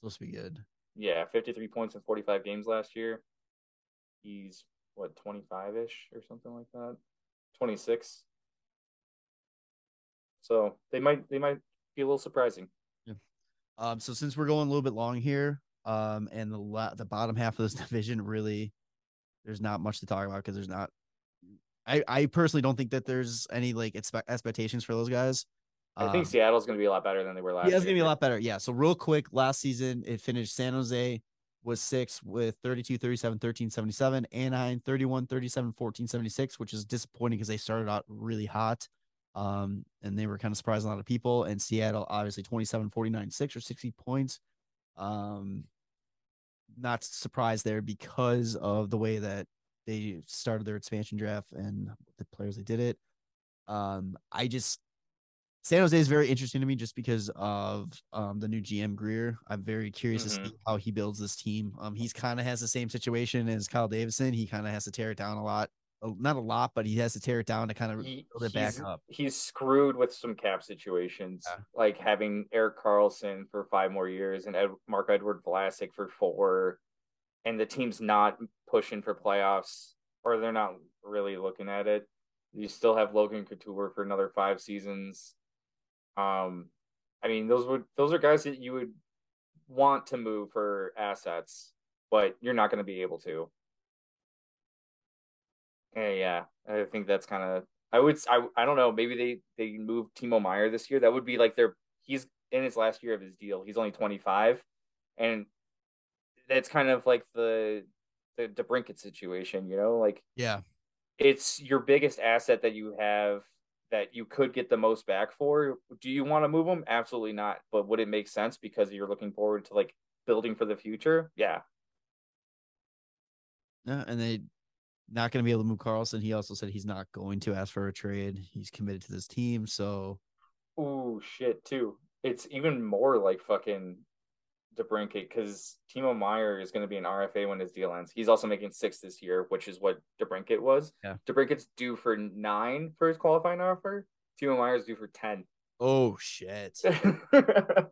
supposed to be good. yeah, fifty three points in forty five games last year. He's what twenty five ish or something like that, twenty six. So they might they might be a little surprising. Yeah. Um, so since we're going a little bit long here, um, and the la- the bottom half of this division really, there's not much to talk about because there's not. I I personally don't think that there's any like expect expectations for those guys. I think Um, Seattle's going to be a lot better than they were last. Yeah, it's gonna be a lot better. Yeah. So real quick, last season it finished San Jose was six with 32, 37, 13, 77, Anaheim 31, 37, 14, 76, which is disappointing because they started out really hot. Um, and they were kind of surprising a lot of people. And Seattle, obviously 27, 49, 6 or 60 points. Um, not surprised there because of the way that they started their expansion draft and the players they did it. Um, I just San Jose is very interesting to me just because of um, the new GM Grier. I'm very curious to Mhm. see how he builds this team. Um, he's kind of has the same situation as Kyle Davidson. He kind of has to tear it down a lot, not a lot, but he has to tear it down to kind of He- build it back up. he's screwed with some cap situations, Yeah. like having Erik Karlsson for five more years and Ed, Marc-Edouard Vlasic for four, and the team's not pushing for playoffs, or they're not really looking at it. You still have Logan Couture for another five seasons. Um, I mean, those would those are guys that you would want to move for assets, but you're not going to be able to. Yeah, yeah. I think that's kind of. I would. I. I don't know. Maybe they they move Timo Meier this year. That would be like their. He's in his last year of his deal. He's only twenty five, and that's kind of like the the DeBrincat situation. You know, like Yeah, it's your biggest asset that you have that you could get the most back for. Do you want to move him? Absolutely not. But would it make sense because you're looking forward to like building for the future? Yeah. yeah, and they not going to be able to move Karlsson. He also said he's not going to ask for a trade. He's committed to this team, so Ooh, shit, too. It's even more like fucking DeBrincat because Timo Meier is going to be an RFA when his deal ends. He's also making six this year, which is what DeBrincat was. Yeah. DeBrincat's due for nine for his qualifying offer. Timo Meier's due for 10. oh shit. yeah,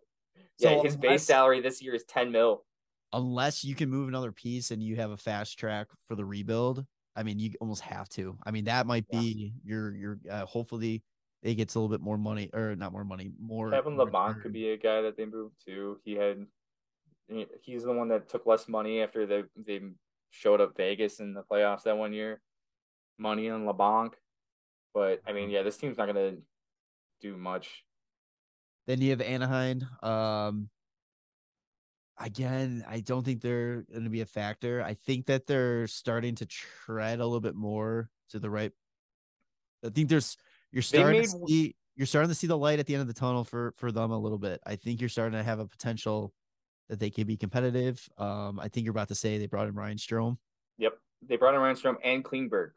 So his unless- base salary this year is 10 mil. Unless you can move another piece and you have a fast track for the rebuild, I mean, you almost have to. I mean, that might Yeah. be your your. Uh, hopefully, it gets a little bit more money or not more money, more. Kevin in Labanc could be a guy that they moved to. He had, he's the one that took less money after they they showed up Vegas in the playoffs that one year. Money on Labanc, but I mean, Uh-huh. yeah, this team's not gonna do much. Then you have Anaheim. Um, again, I don't think they're going to be a factor. I think that they're starting to tread a little bit more to the right. I think there's you're starting to see you're starting to see the light at the end of the tunnel for for them a little bit. I think you're starting to have a potential that they can be competitive. Um, I think you're about to say they brought in Ryan Strome. Yep, they brought in Ryan Strome and Klingberg.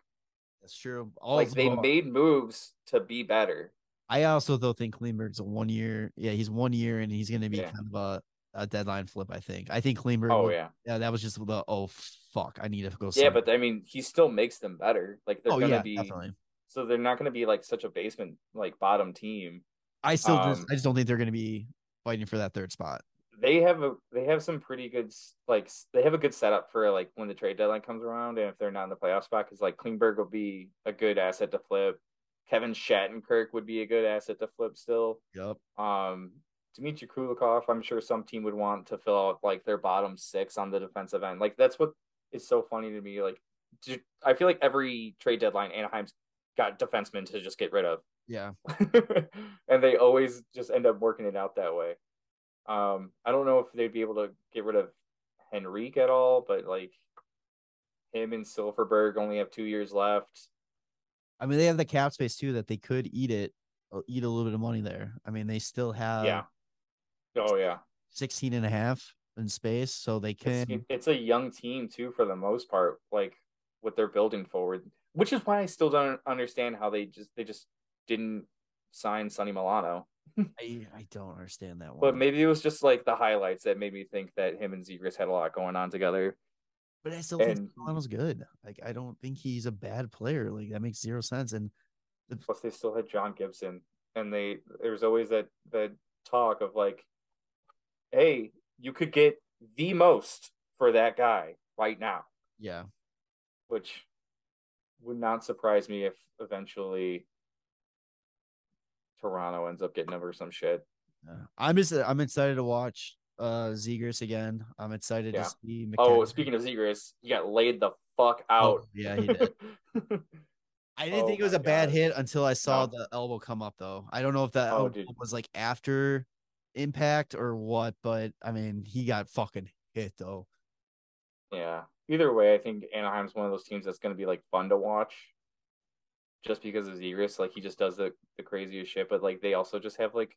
That's true. All Like they made moves to be better. I also though think Klingberg's a one year. Yeah, he's one year and he's going to be Yeah. kind of a, a deadline flip. I think. I think Klingberg. Oh will- yeah, Yeah, that was just the oh fuck, I need to go. yeah, but I mean, he still makes them better. Like they're oh gonna yeah, be definitely. so they're not gonna be like such a basement like bottom team. I still um, just I just don't think they're going to be fighting for that third spot. They have a they have some pretty good like they have a good setup for like when the trade deadline comes around and if they're not in the playoff spot because like Klingberg will be a good asset to flip. Kevin Shattenkirk would be a good asset to flip still. Yep. Um, Dmitry Kulikov, I'm sure some team would want to fill out like their bottom six on the defensive end. Like that's what is so funny to me. Like I feel like every trade deadline, Anaheim's got defensemen to just get rid of. Yeah. and they always just end up working it out that way. Um, I don't know if they'd be able to get rid of Henrique at all, but like him and Silfverberg only have two years left. I mean, they have the cap space too that they could eat it, uh, eat a little bit of money there. I mean, they still have yeah. Oh yeah. 16 and a half in space, so they can. It's, it's a young team too for the most part, like what they're building forward. Which is why I still don't understand how they just they just didn't sign Sonny Milano. I, I don't understand that one. But maybe it was just like the highlights that made me think that him and Zegras had a lot going on together. But I still think And- Toronto's good. Like I don't think he's a bad player. Like that makes zero sense. And Plus, they still had John Gibson, and they there's always that that talk of like, hey, you could get the most for that guy right now, yeah, which would not surprise me if eventually Toronto ends up getting over some shit. yeah. I'm just I'm excited to watch uh Zegras again. I'm excited Yeah. to see. Oh, speaking of Zegras, he got laid the fuck out. Oh, yeah, he did. I didn't Oh think it was a bad hit until I saw No. the elbow come up though. I don't know if that Oh, was like after impact or what, but I mean he got fucking hit though. Yeah. Either way, I think Anaheim's one of those teams that's going to be like fun to watch, just because of Zegras. Like he just does the the craziest shit, but like they also just have like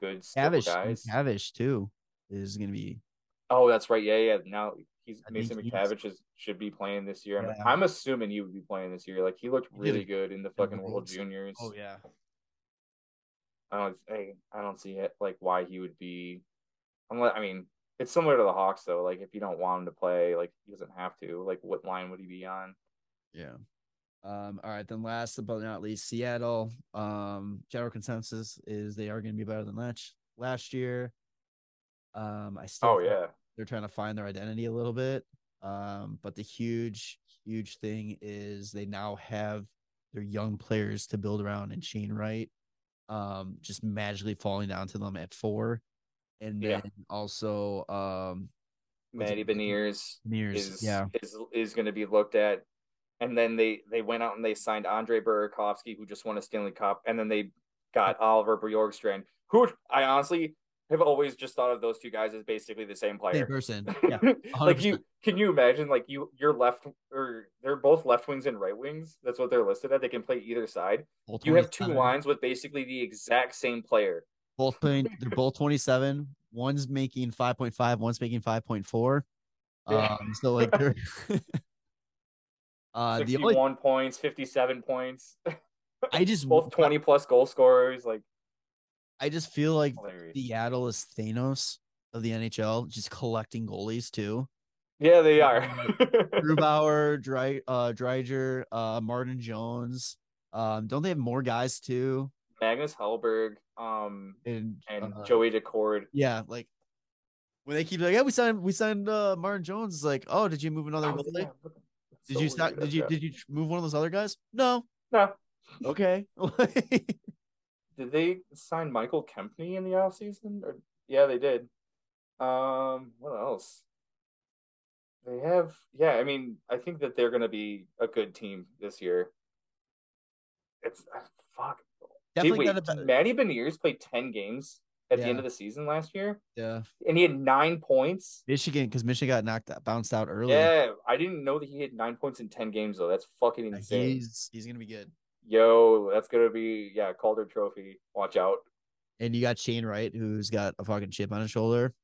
good Cavish, guys. Cavish too is gonna be Oh, that's right. Yeah, yeah. Now he's I Mason McTavish is should be playing this year. I'm, Yeah. I'm assuming he would be playing this year. Like he looked He really good in the fucking World Worlds. Juniors. oh yeah. I don't. I, I don't see it like why he would be. Unless I mean, it's similar to the Hawks though. Like if you don't want him to play, like he doesn't have to. Like what line would he be on? Yeah. Um, all right, then last but not least, Seattle. Um, general consensus is they are gonna be better than last last year. Um, I still Oh yeah. they're trying to find their identity a little bit. Um, but the huge, huge thing is they now have their young players to build around and Shane Wright, um, just magically falling down to them at four. And then Yeah. also um Matty it- Beniers is yeah. is is going to be looked at, and then they they went out and they signed Andre Burakovsky, who just won a Stanley Cup, and then they got Oliver Bjorkstrand, who I honestly have always just thought of those two guys as basically the same player. Same person. Yeah. like you can you imagine like you you're left or they're both left wings and right wings. That's what they're listed at. They can play either side. Both You have two lines with basically the exact same player. both playing they're both 27 one's making 5.5 one's making 5.4 Yeah. um so like they're uh the only 61 points, 57 points, i just both 20 plus goal scorers. Like i just feel like hilarious. seattle is thanos of the nhl just collecting goalies too Yeah, they are. Grubauer, Dry, uh, Driedger, uh, Martin Jones. Um, don't they have more guys too? Magnus Hellberg, um, And and uh, Joey Daccord. yeah, like when they keep like, yeah, we signed, we signed uh, Martin Jones. It's like, oh, did you move another goalie? Did so you stop? Did you did you move one of those other guys? No. No. Okay. Did they sign Michael Kempny in the offseason? Or yeah, they did. Um, what else? They have yeah, I mean, I think that they're gonna be a good team this year. It's uh, fuck. Definitely Did, got a wait. Matty Beniers played 10 games at the end of the season last year, Yeah, and he had nine points. Michigan because Michigan got knocked out, bounced out early. Yeah, I didn't know that he had nine points in 10 games, though. That's fucking insane. he's he's gonna be good. Yo, that's gonna be yeah, Calder Trophy. Watch out. And you got Shane Wright, who's got a fucking chip on his shoulder.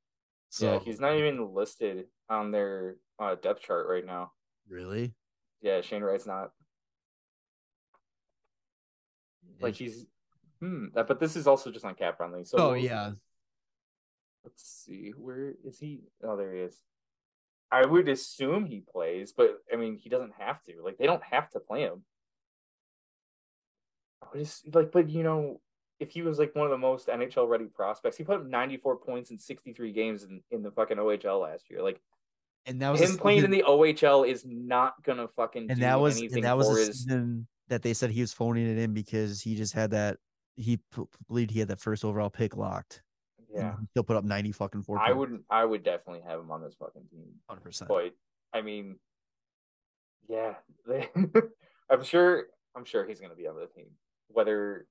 So yeah, he's not even listed on their uh, depth chart right now. really Yeah, Shane Wright's not. Like he's hmm. But this is also just on cap friendly. So oh we'll- yeah, Let's see. Where is he? Oh, there he is. I would assume he plays, but I mean, he doesn't have to. Like, they don't have to play him. I would just like, but you know, if he was like one of the most NHL ready prospects, he put up 94 points in 63 games in, in the fucking OHL last year. Like, and that was him a playing in the OHL is not gonna fucking and do that was anything and that was a his. season that they said he was phoning it in because he just had that he p- believed he had that first overall pick locked. Yeah, he'll put up ninety fucking four. I would, I would definitely have him on this fucking team. hundred percent. But I mean, yeah, they, I'm sure. I'm sure he's going to be on the team. Whether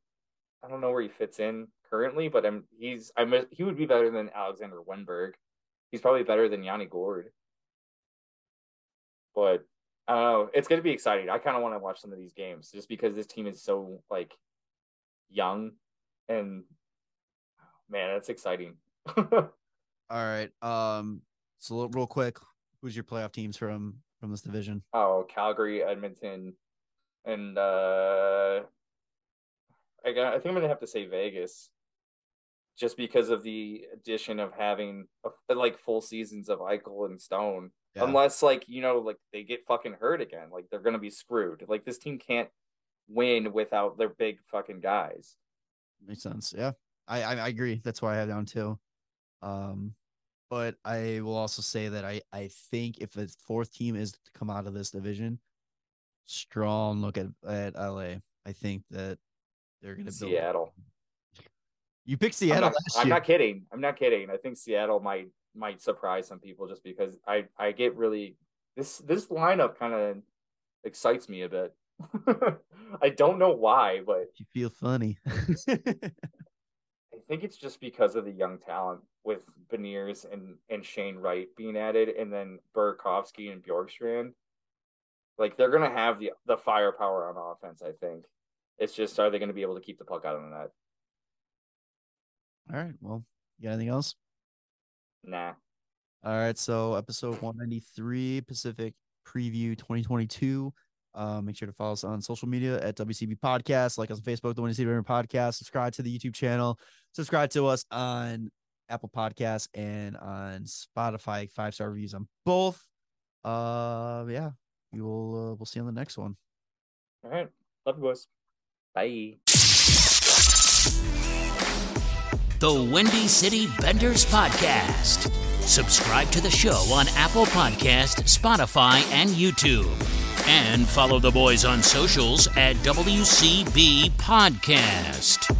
I don't know where he fits in currently, but I'm he's I'm he would be better than Alexander Wennberg. He's probably better than Yanni Gourde. But I don't know. It's going to be exciting. I kind of want to watch some of these games just because this team is so like young and man, that's exciting. All right. Um. So real quick, who's your playoff teams from from this division? Oh, Calgary, Edmonton, and uh I got, I think I'm gonna have to say Vegas, just because of the addition of having a, like full seasons of Eichel and Stone. Yeah. unless like you know like they get fucking hurt again. Like they're gonna be screwed. Like this team can't win without their big fucking guys. Makes sense. Yeah, I, I I agree. That's why I have down two. Um, but I will also say that I I think if the fourth team is to come out of this division, strong look at at LA. I think that they're gonna build. Seattle. You picked I'm Seattle not, last I'm not kidding. I'm not kidding. I think Seattle might might surprise some people just because I I get really this this lineup kind of excites me a bit. I don't know why, but You feel funny. I think it's just because of the young talent with Beniers and and Shane Wright being added, and then Burakovsky and Bjorkstrand. Like they're gonna have the the firepower on offense. I think it's just are they going to be able to keep the puck out of the net? All right. Well, you got anything else? Nah. All right, so episode 193 Pacific Preview 2022. Uh, make sure to follow us on social media at WCB Podcast, like us on Facebook, the Windy City Bender Podcast. Subscribe to the YouTube channel. Subscribe to us on Apple Podcasts and on Spotify. Five star reviews on both. Uh, yeah, we will. Uh, we'll see you on the next one. All right. Love you, boys. Bye. The Windy City Benders Podcast. Subscribe to the show on Apple Podcast, Spotify, and YouTube. And follow the boys on socials at WCB Podcast.